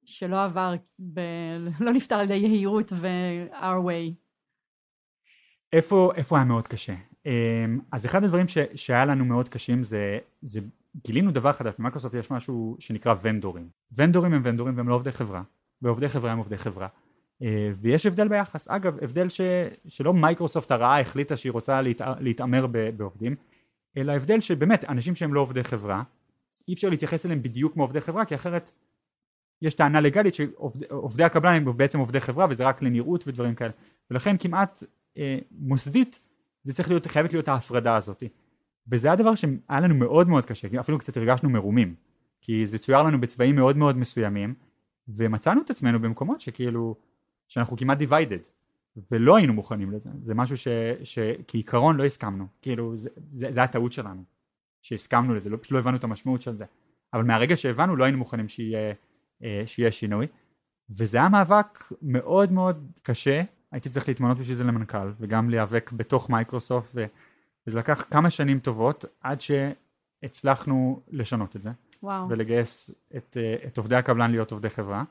שלא עבר, ב... לא נפתר על ידי יהירות ו-our way. איפה, איפה היה מאוד קשה? אמ, אז אחד הדברים ש, שהיה לנו מאוד קשים זה, זה גילינו דבר חדש, במייקרוסופט יש משהו שנקרא ונדורים. ונדורים הם ונדורים והם לא עובדי חברה, ועובדי חברה הם עובדי חברה. אה, ויש הבדל ביחס, אגב הבדל ש, שלא מייקרוסופט הרעה החליטה שהיא רוצה להתע, להתעמר בעובדים, אלא הבדל שבאמת אנשים שהם לא עובדי חברה, אי אפשר להתייחס אליהם בדיוק כמו עובדי חברה כי אחרת יש טענה לגלית שעובדי הקבלן הם בעצם עובדי חברה וזה רק לנראות ודברים כאלה. ולכן כמעט אה, מוסדית זה צריך להיות, חייבת להיות ההפרדה הזאת. וזה הדבר שהיה לנו מאוד מאוד קשה, אפילו קצת הרגשנו מרומים, כי זה צויר לנו בצבעים מאוד מאוד מסוימים, ומצאנו את עצמנו במקומות שכאילו, שאנחנו כמעט divided, ולא היינו מוכנים לזה, זה משהו ש, שכעיקרון לא הסכמנו, כאילו זה, זה, זה הטעות שלנו, שהסכמנו לזה, לא, פשוט לא הבנו את המשמעות של זה, אבל מהרגע שהבנו לא היינו מוכנים שיהיה, אה, שיהיה שינוי, וזה היה מאבק מאוד מאוד קשה, הייתי צריך להתמנות בשביל זה למנכ"ל, וגם להיאבק בתוך מייקרוסופט, ו, וזה לקח כמה שנים טובות עד שהצלחנו לשנות את זה. וואו. ולגייס את, אה, את עובדי הקבלן להיות עובדי חברה.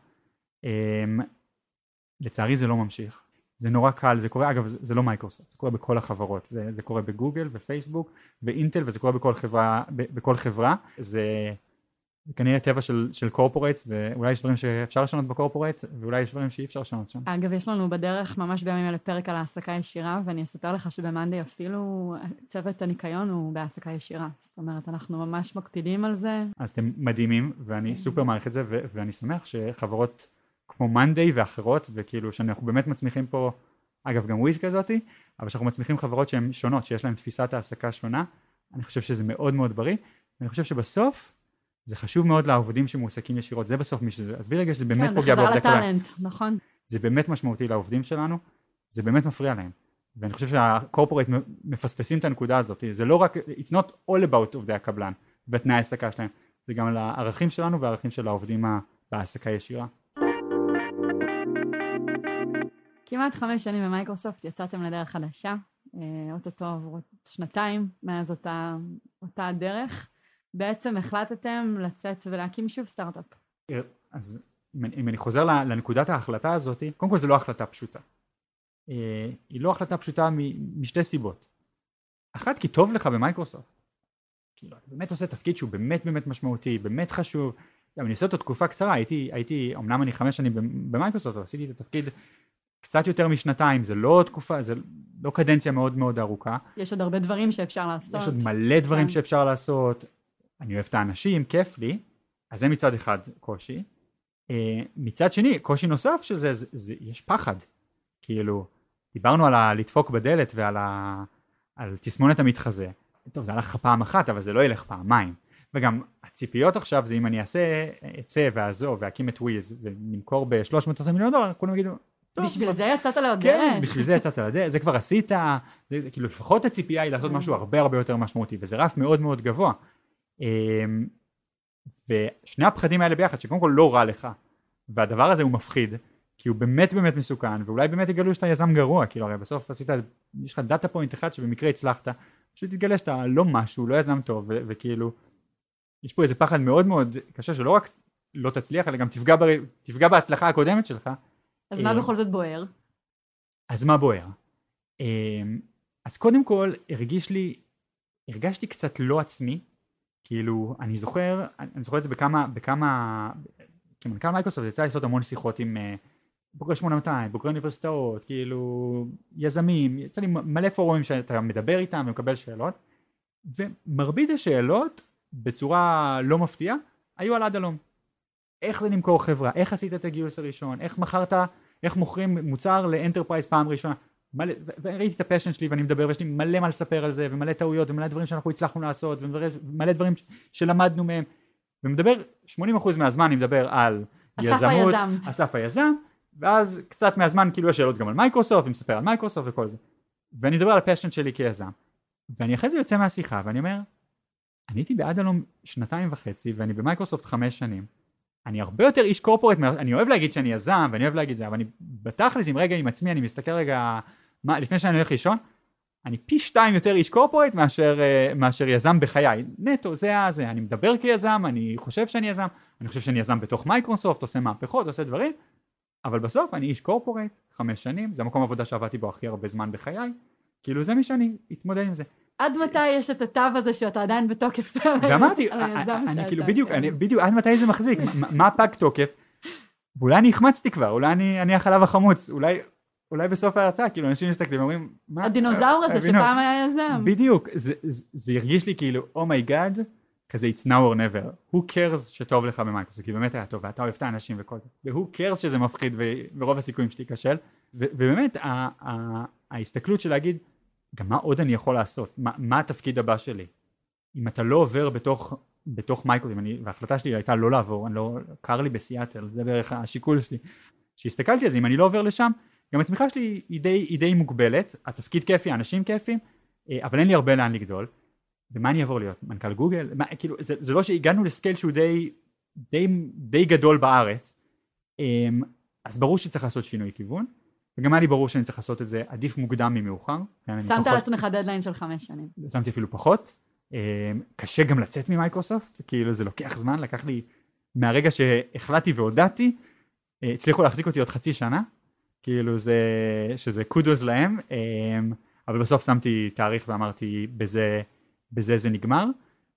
לצערי זה לא ממשיך. זה נורא קל, זה קורה, אגב זה, זה לא מייקרוסופט, זה קורה בכל החברות, זה, זה קורה בגוגל ופייסבוק ואינטל וזה קורה בכל חברה, בכל חברה, זה כנראה טבע של, של קורפורטס ואולי יש דברים שאפשר לשנות בקורפורט ואולי יש דברים שאי אפשר לשנות שם. אגב יש לנו בדרך ממש בימים אלה פרק על העסקה ישירה ואני אספר לך שבמאנדי אפילו צוות הניקיון הוא בהעסקה ישירה זאת אומרת אנחנו ממש מקפידים על זה. אז אתם מדהימים ואני סופר מעריך את זה ואני שמח שחברות כמו מאנדי ואחרות וכאילו שאנחנו באמת מצמיחים פה אגב גם וויז כזאתי אבל שאנחנו מצמיחים חברות שהן שונות שיש להן תפיסת העסקה שונה אני חושב שזה מאוד מאוד בריא ואני חושב שבסוף זה חשוב מאוד לעובדים שמועסקים ישירות, זה בסוף מי שזה, עזבי רגע שזה באמת כן, פוגע בעובדי. כן, חזר לטאלנט, נכון. זה באמת משמעותי לעובדים שלנו, זה באמת מפריע להם. ואני חושב שהקורפורט מפספסים את הנקודה הזאת, זה לא רק, it's not all about עובדי הקבלן ותנאי ההעסקה שלהם, זה גם על הערכים שלנו והערכים של העובדים בהעסקה ישירה. כמעט חמש שנים במייקרוסופט יצאתם לדרך חדשה, אה, אוטוטו עברו שנתיים מאז אותה, אותה הדרך. בעצם החלטתם לצאת ולהקים שוב סטארט-אפ. אז אם אני, אם אני חוזר לנקודת ההחלטה הזאת, קודם כל זו לא החלטה פשוטה. אה, היא לא החלטה פשוטה משתי סיבות. אחת כי טוב לך במייקרוסופט. כאילו אתה באמת עושה תפקיד שהוא באמת באמת משמעותי, באמת חשוב. גם אני עושה אותו תקופה קצרה, הייתי, הייתי, אמנם אני חמש שנים במייקרוסופט, אבל עשיתי את התפקיד קצת יותר משנתיים, זה לא תקופה, זה לא קדנציה מאוד מאוד ארוכה. יש עוד הרבה דברים שאפשר לעשות. יש עוד מלא דברים כן. שאפשר לעשות. אני אוהב את האנשים, כיף לי, אז זה מצד אחד קושי. Uh, מצד שני, קושי נוסף של זה, זה, זה, יש פחד. כאילו, דיברנו על הלדפוק בדלת ועל ה, על תסמונת המתחזה. טוב, זה הלך לך פעם אחת, אבל זה לא ילך פעמיים. וגם הציפיות עכשיו זה אם אני אעשה, אצא ואעזוב ואקים את וויז ונמכור ב-310 מיליון דולר, כולם יגידו, בשביל זה יצאת לדרך. כן, בשביל זה יצאת לדרך, זה כבר עשית, זה, כאילו לפחות הציפייה היא לעשות משהו הרבה הרבה יותר משמעותי, וזה רף מאוד מאוד גבוה. אמ, ושני הפחדים האלה ביחד שקודם כל לא רע לך והדבר הזה הוא מפחיד כי הוא באמת באמת מסוכן ואולי באמת יגלו שאתה יזם גרוע כאילו הרי בסוף עשית יש לך data point אחד שבמקרה הצלחת פשוט תתגלה שאתה לא משהו לא יזם טוב ו- וכאילו יש פה איזה פחד מאוד מאוד קשה שלא רק לא תצליח אלא גם תפגע, ב- תפגע בהצלחה הקודמת שלך אז מה אמ, בכל זאת בוער? אז מה בוער? אמ, אז קודם כל הרגיש לי הרגשתי קצת לא עצמי כאילו אני זוכר אני זוכר את זה בכמה בכמה כמנכ"ל מייקרוסופט יצא לעשות המון שיחות עם אה, בוגרי 8200 בוגרי אוניברסיטאות כאילו יזמים יצא לי מלא פורומים שאתה מדבר איתם ומקבל שאלות ומרבית השאלות בצורה לא מפתיעה היו על עד הלום איך זה למכור חברה? איך עשית את הגיוס הראשון? איך מכרת? איך מוכרים מוצר ל enterprise פעם ראשונה? מלא, וראיתי את ה passion שלי ואני מדבר ויש לי מלא מה לספר על זה ומלא טעויות ומלא דברים שאנחנו הצלחנו לעשות ומלא דברים שלמדנו מהם. ומדבר 80% מהזמן אני מדבר על אסף יזמות, היזם. אסף היזם ואז קצת מהזמן כאילו יש שאלות גם על מייקרוסופט ומספר על מייקרוסופט וכל זה. ואני מדבר על ה passion שלי כיזם. ואני אחרי זה יוצא מהשיחה ואני אומר אני הייתי בעד הלום שנתיים וחצי ואני במייקרוסופט חמש שנים אני הרבה יותר איש corporate, אני אוהב להגיד שאני יזם ואני אוהב להגיד זה, אבל אני בתכלס עם רגע עם עצמי, אני מסתכל רגע, מה, לפני שאני הולך לישון, אני פי שתיים יותר איש corporate מאשר, אה, מאשר יזם בחיי, נטו, זה הזה, אני מדבר כיזם, אני חושב שאני יזם, אני חושב שאני יזם בתוך מייקרוסופט, עושה מהפכות, עושה דברים, אבל בסוף אני איש corporate, חמש שנים, זה המקום עבודה שעבדתי בו הכי הרבה זמן בחיי, כאילו זה מי שאני אתמודד עם זה. עד מתי יש את התו הזה שאתה עדיין בתוקף? ואמרתי, אני כאילו בדיוק, בדיוק, עד מתי זה מחזיק? מה פג תוקף? ואולי אני החמצתי כבר, אולי אני החלב החמוץ, אולי אולי בסוף ההרצאה, כאילו אנשים מסתכלים ואומרים, מה? הדינוזאור הזה שפעם היה יזם. בדיוק, זה הרגיש לי כאילו, oh my god, oh כזה it's now or never, who cares שטוב לך במייקרוסופט, כי באמת היה טוב, ואתה אוהב את האנשים וכל זה, ו-who cares שזה מפחיד ורוב הסיכויים שתיכשל, ובאמת ההסתכלות של להגיד, גם מה עוד אני יכול לעשות? מה, מה התפקיד הבא שלי? אם אתה לא עובר בתוך, בתוך מייקרוסופט, וההחלטה שלי הייתה לא לעבור, אני לא, קר לי בסיאטל, זה בערך השיקול שלי, כשהסתכלתי על זה, אם אני לא עובר לשם, גם הצמיחה שלי היא די, היא די מוגבלת, התפקיד כיפי, האנשים כיפים, אה, אבל אין לי הרבה לאן לגדול, ומה אני אעבור להיות? מנכ"ל גוגל? מה, כאילו, זה, זה לא שהגענו ל scale שהוא די, די, די גדול בארץ, אמ, אז ברור שצריך לעשות שינוי כיוון, וגם היה לי ברור שאני צריך לעשות את זה עדיף מוקדם ממאוחר. כן, שמת על עצמך דדליין של חמש שנים. שמתי אפילו פחות. אמ, קשה גם לצאת ממייקרוסופט, כאילו זה לוקח זמן, לקח לי מהרגע שהחלטתי והודעתי, אה, הצליחו להחזיק אותי עוד חצי שנה, כאילו זה, שזה kudos להם, אמ, אבל בסוף שמתי תאריך ואמרתי בזה, בזה זה נגמר,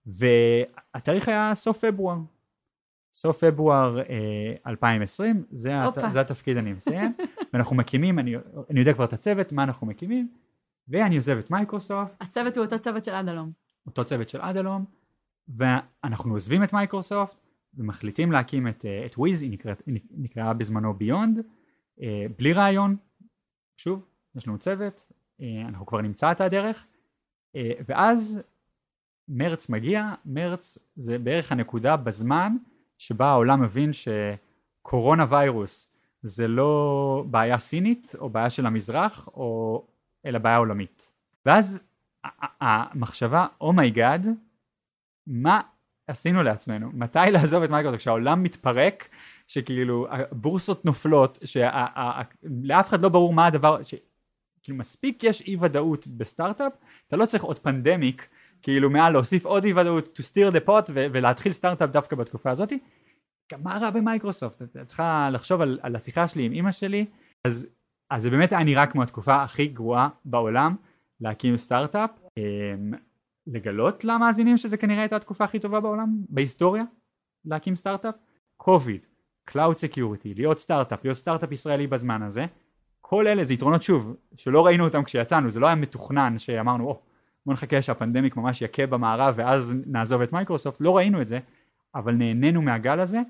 והתאריך היה סוף פברואר, סוף פברואר אה, 2020, זה, הת... זה התפקיד אני מסיים, ואנחנו מקימים, אני, אני יודע כבר את הצוות, מה אנחנו מקימים, ואני עוזב את מייקרוסופט. הצוות הוא אותו צוות של עד הלום. אותו צוות של עד הלום, ואנחנו עוזבים את מייקרוסופט, ומחליטים להקים את, אה, את וויז, היא, נקרא, נקראה בזמנו Beyond, אה, בלי רעיון, שוב, יש לנו צוות, אה, אנחנו כבר נמצא את הדרך, ואז מרץ מגיע, מרץ זה בערך הנקודה בזמן שבה העולם מבין ש coronavirus זה לא בעיה סינית או בעיה של המזרח או אלא בעיה עולמית. ואז המחשבה oh my god oh מה עשינו לעצמנו? מתי לעזוב את מייקרוסופט? כשהעולם מתפרק שכאילו הבורסות נופלות שלאף אחד לא ברור מה הדבר ש... כאילו מספיק יש אי ודאות בסטארט-אפ אתה לא צריך עוד pandemic כאילו מעל להוסיף עוד אי ודאות to stir the pot ולהתחיל סטארט-אפ דווקא בתקופה הזאתי מה רע במייקרוסופט? את צריכה לחשוב על, על השיחה שלי עם אמא שלי. אז, אז זה באמת היה נראה כמו התקופה הכי גרועה בעולם להקים סטארט-אפ אמ, לגלות למאזינים שזה כנראה הייתה התקופה הכי טובה בעולם בהיסטוריה להקים סטארט-אפ. COVID cloud security להיות סטארט-אפ להיות סטארט-אפ ישראלי בזמן הזה. כל אלה זה יתרונות שוב שלא ראינו אותם כשיצאנו זה לא היה מתוכנן שאמרנו או oh, בוא נחכה שה pandemic ממש יכה במערב ואז נעזוב את מייקרוסופט, לא ראינו את זה, אבל נהנינו מהגל הזה,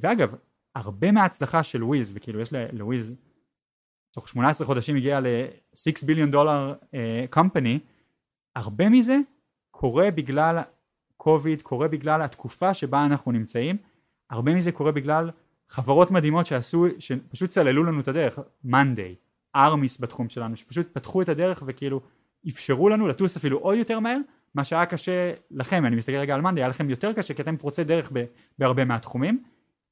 ואגב, הרבה מההצלחה של וויז, וכאילו יש לוויז, תוך 18 חודשים הגיע ל-6 billion dollar company, הרבה מזה קורה בגלל קוביד, קורה בגלל התקופה שבה אנחנו נמצאים, הרבה מזה קורה בגלל חברות מדהימות שעשו, שפשוט צללו לנו את הדרך, מאנדיי, ארמיס בתחום שלנו, שפשוט פתחו את הדרך וכאילו אפשרו לנו לטוס אפילו עוד יותר מהר מה שהיה קשה לכם, אני מסתכל רגע על מאנדי, היה לכם יותר קשה כי אתם פורצי דרך בהרבה מהתחומים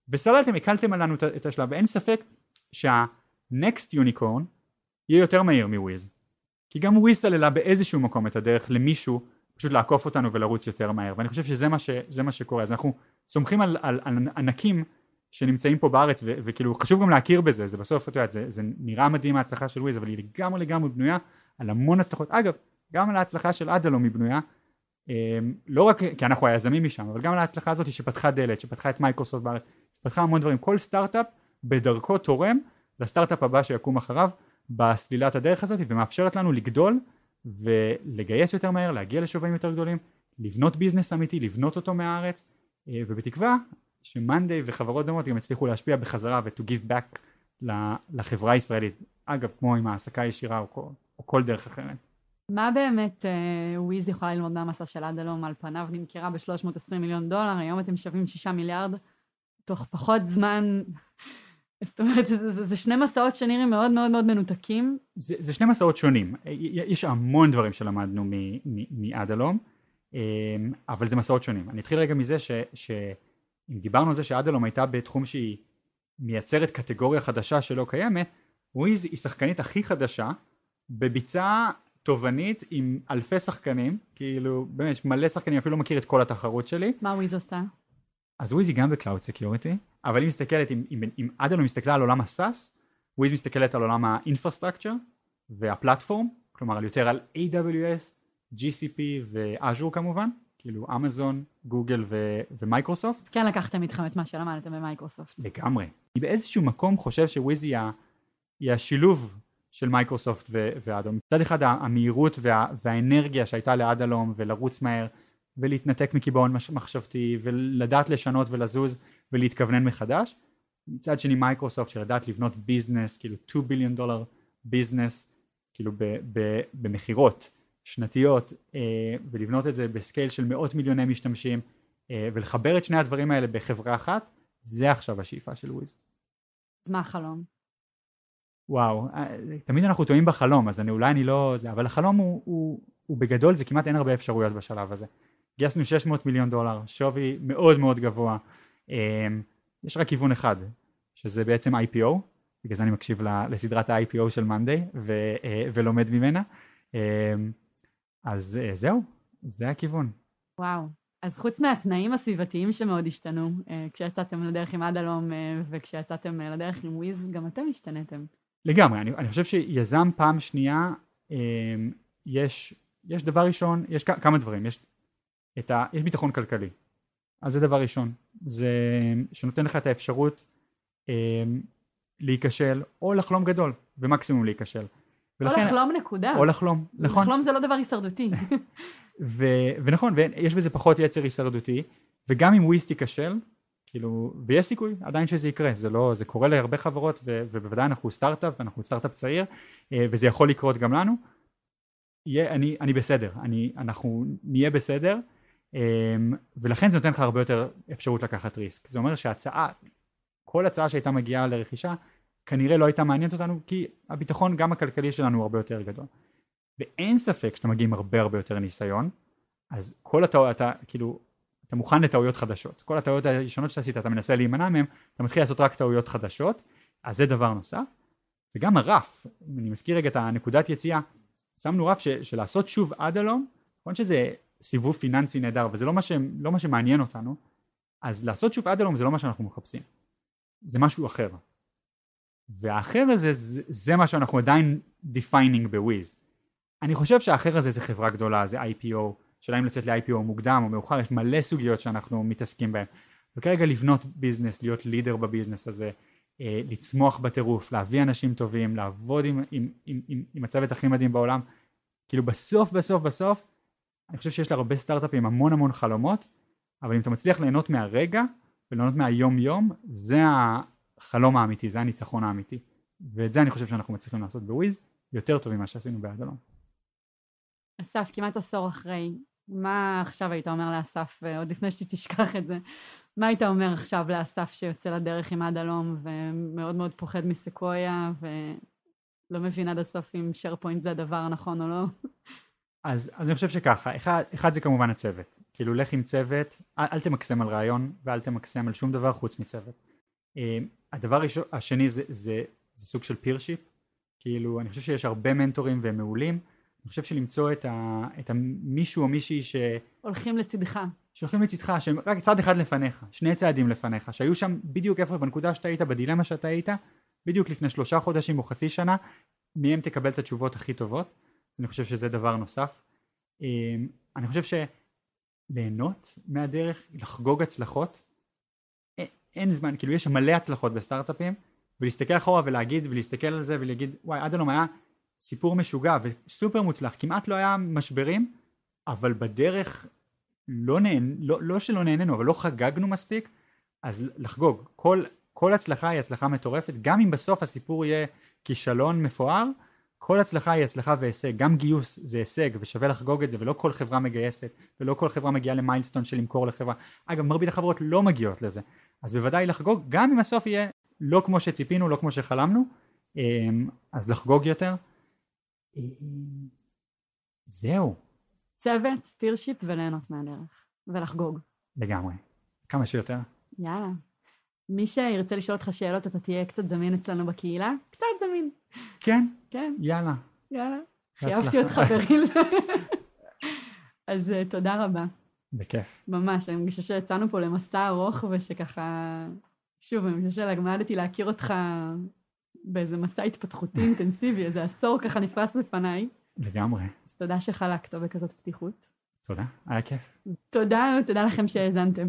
וסללתם, הקלתם עלינו את השלב. ואין ספק שה-next unicorn יהיה יותר מהיר מוויז. כי גם וויז סללה באיזשהו מקום את הדרך למישהו פשוט לעקוף אותנו ולרוץ יותר מהר. ואני חושב שזה מה, ש, מה שקורה. אז אנחנו סומכים על, על, על ענקים שנמצאים פה בארץ ו, וכאילו חשוב גם להכיר בזה. זה בסוף את יודעת זה, זה נראה מדהים ההצלחה של וויז אבל היא לגמרי לגמרי בנויה על המון הצלחות. אגב גם על ההצלחה של אדלום היא בנויה אמ, לא רק כי אנחנו היזמים משם אבל גם על ההצלחה הזאת שפתחה דלת שפתחה את מייקרוסופט בארץ פתחה המון דברים. כל סטארט-אפ בדרכו תורם לסטארט-אפ הבא שיקום אחריו בסלילת הדרך הזאת ומאפשרת לנו לגדול ולגייס יותר מהר להגיע לשווים יותר גדולים לבנות business אמיתי לבנות אותו מהארץ אה, ובתקווה שמאנדיי וחברות דומות גם יצליחו להשפיע בחזרה ו to give back לחברה הישראלית. אגב כמו עם העסקה ישירה או כל, או כל דרך אחרת. מה באמת אה, וויז יכולה ללמוד מהמסע של אדלום על פניו? נמכרה ב-320 מיליון דולר היום אתם שווים 6 מיליארד תוך פחות זמן זאת אומרת זה, זה, זה שני מסעות שנראים מאוד מאוד מאוד מנותקים. זה, זה שני מסעות שונים יש המון דברים שלמדנו מאדלום אה, אבל זה מסעות שונים אני אתחיל רגע מזה ש, שאם דיברנו על זה שאדלום הייתה בתחום שהיא מייצרת קטגוריה חדשה שלא קיימת וויז היא שחקנית הכי חדשה בביצה תובענית עם אלפי שחקנים, כאילו באמת מלא שחקנים, אפילו לא מכיר את כל התחרות שלי. מה וויז עושה? אז וויז היא גם ב cloud security, אבל היא מסתכלת, אם, אם, אם אדלום מסתכלה על עולם ה SaaS, וויז מסתכלת על עולם ה infrastructure וה platform, כלומר יותר על AWS, GCP ואז'ור כמובן, כאילו אמזון, גוגל ומייקרוסופט. כן לקחתם איתכם את מה שלמדתם במייקרוסופט. לגמרי. אני באיזשהו מקום חושב שוויז היא, היא השילוב של מייקרוסופט ואדלום. מצד אחד המהירות וה, והאנרגיה שהייתה לאדלום ולרוץ מהר ולהתנתק מקיבעון מחשבתי ולדעת לשנות ולזוז ולהתכוונן מחדש. מצד שני מייקרוסופט שלדעת לבנות business כאילו 2 billion dollar business כאילו במכירות שנתיות אה, ולבנות את זה ב scale של מאות מיליוני משתמשים אה, ולחבר את שני הדברים האלה בחברה אחת זה עכשיו השאיפה של וויז. אז מה החלום? וואו, אה, תמיד אנחנו טועים בחלום אז אני אולי אני לא זה אבל החלום הוא, הוא, הוא בגדול זה כמעט אין הרבה אפשרויות בשלב הזה. גייסנו 600 מיליון דולר. שווי מאוד מאוד גבוה. אה, יש רק כיוון אחד שזה בעצם IPO בגלל זה אני מקשיב לסדרת ה-IPO של מאנדיי ולומד ממנה. אז זהו זה הכיוון. וואו. אז חוץ מהתנאים הסביבתיים שמאוד השתנו כשיצאתם לדרך עם עד הלום וכשיצאתם לדרך עם וויז גם אתם השתנתם. לגמרי. אני, אני חושב שיזם פעם שנייה יש יש דבר ראשון יש כמה דברים. יש את ה... יש ביטחון כלכלי אז זה דבר ראשון זה שנותן לך את האפשרות אה, להיכשל או לחלום גדול ומקסימום להיכשל. ולכן, או לחלום נקודה. או לחלום, נכון. לחלום זה לא דבר הישרדותי. ו- ונכון, ויש בזה פחות יצר הישרדותי, וגם אם וויז תיכשל, כאילו, ויש סיכוי עדיין שזה יקרה, זה לא, זה קורה להרבה חברות, ו- ובוודאי אנחנו סטארט-אפ, ואנחנו סטארט-אפ צעיר, אה, וזה יכול לקרות גם לנו, יהיה, אני, אני בסדר, אני, אנחנו נהיה בסדר, ולכן זה נותן לך הרבה יותר אפשרות לקחת ריסק. זה אומר שהצעה, כל הצעה שהייתה מגיעה לרכישה, כנראה לא הייתה מעניינת אותנו, כי הביטחון גם הכלכלי שלנו הוא הרבה יותר גדול. ואין ספק שאתה מגיע עם הרבה הרבה יותר ניסיון, אז כל הטעויות, אתה כאילו, אתה מוכן לטעויות חדשות. כל הטעויות הראשונות שעשית, אתה מנסה להימנע מהן, אתה מתחיל לעשות רק טעויות חדשות, אז זה דבר נוסף. וגם הרף, אני מזכיר רגע את הנקודת יציאה, שמנו רף של לעשות שוב עד הלום, נכון שזה סיבוב פיננסי נהדר וזה לא מה, ש, לא מה שמעניין אותנו, אז לעשות שוב עד הלום זה לא מה שאנחנו מחפשים, זה משהו אחר. והאחר הזה זה, זה מה שאנחנו עדיין defining בוויז. אני חושב שהאחר הזה זה חברה גדולה, זה IPO, שאלה אם לצאת ל-IPO מוקדם או מאוחר, יש מלא סוגיות שאנחנו מתעסקים בהן. וכרגע לבנות ביזנס, להיות לידר בביזנס הזה, אה, לצמוח בטירוף, להביא אנשים טובים, לעבוד עם, עם, עם, עם, עם הצוות הכי מדהים בעולם, כאילו בסוף בסוף בסוף אני חושב שיש להרבה סטארט-אפים המון המון חלומות, אבל אם אתה מצליח ליהנות מהרגע וליהנות מהיום יום, זה החלום האמיתי, זה הניצחון האמיתי. ואת זה אני חושב שאנחנו מצליחים לעשות בוויז יותר טוב ממה שעשינו באדלון. אסף, כמעט עשור אחרי, מה עכשיו היית אומר לאסף, עוד לפני שתשכח את זה, מה היית אומר עכשיו לאסף שיוצא לדרך עם עד הלום ומאוד מאוד פוחד מסקויה ולא מבין עד הסוף אם שרפוינט זה הדבר הנכון או לא? אז, אז אני חושב שככה, אחד, אחד זה כמובן הצוות, כאילו לך עם צוות, אל, אל תמקסם על רעיון ואל תמקסם על שום דבר חוץ מצוות. אה, הדבר הראשון, השני זה, זה, זה סוג של פירשיפ, כאילו אני חושב שיש הרבה מנטורים והם מעולים, אני חושב שלמצוא את, ה, את המישהו או מישהי ש... הולכים לצדך. שהולכים לצדך, שהם רק צעד אחד לפניך, שני צעדים לפניך, שהיו שם בדיוק איפה בנקודה שאתה היית, בדילמה שאתה היית, בדיוק לפני שלושה חודשים או חצי שנה, מהם תקבל את התשובות הכי טובות. אז אני חושב שזה דבר נוסף. אמ, אני חושב שליהנות מהדרך, לחגוג הצלחות, אין זמן, כאילו יש מלא הצלחות בסטארט-אפים, ולהסתכל אחורה ולהגיד, ולהסתכל על זה ולהגיד, וואי, עד היום היה סיפור משוגע וסופר מוצלח, כמעט לא היה משברים, אבל בדרך לא נהנ... לא, לא שלא נהנינו, אבל לא חגגנו מספיק, אז לחגוג. כל, כל הצלחה היא הצלחה מטורפת, גם אם בסוף הסיפור יהיה כישלון מפואר, כל הצלחה היא הצלחה והישג, גם גיוס זה הישג ושווה לחגוג את זה ולא כל חברה מגייסת ולא כל חברה מגיעה למיילסטון של למכור לחברה, אגב מרבית החברות לא מגיעות לזה, אז בוודאי לחגוג גם אם הסוף יהיה לא כמו שציפינו, לא כמו שחלמנו, אמ, אז לחגוג יותר. אמ, זהו. צוות, פירשיפ וליהנות מהדרך ולחגוג. לגמרי, כמה שיותר. יאללה. מי שירצה לשאול אותך שאלות, אתה תהיה קצת זמין אצלנו בקהילה? קצת זמין. כן? כן. יאללה. יאללה. חייבתי אותך בריל. אז uh, תודה רבה. בכיף. ממש, אני מרגישה שיצאנו פה למסע ארוך ושככה... שוב, אני מרגישה שלמדתי להכיר אותך באיזה מסע התפתחותי אינטנסיבי, איזה עשור ככה נפרס בפניי. לגמרי. אז תודה שחלקת בכזאת פתיחות. תודה, היה כיף. תודה, תודה לכם שהאזנתם.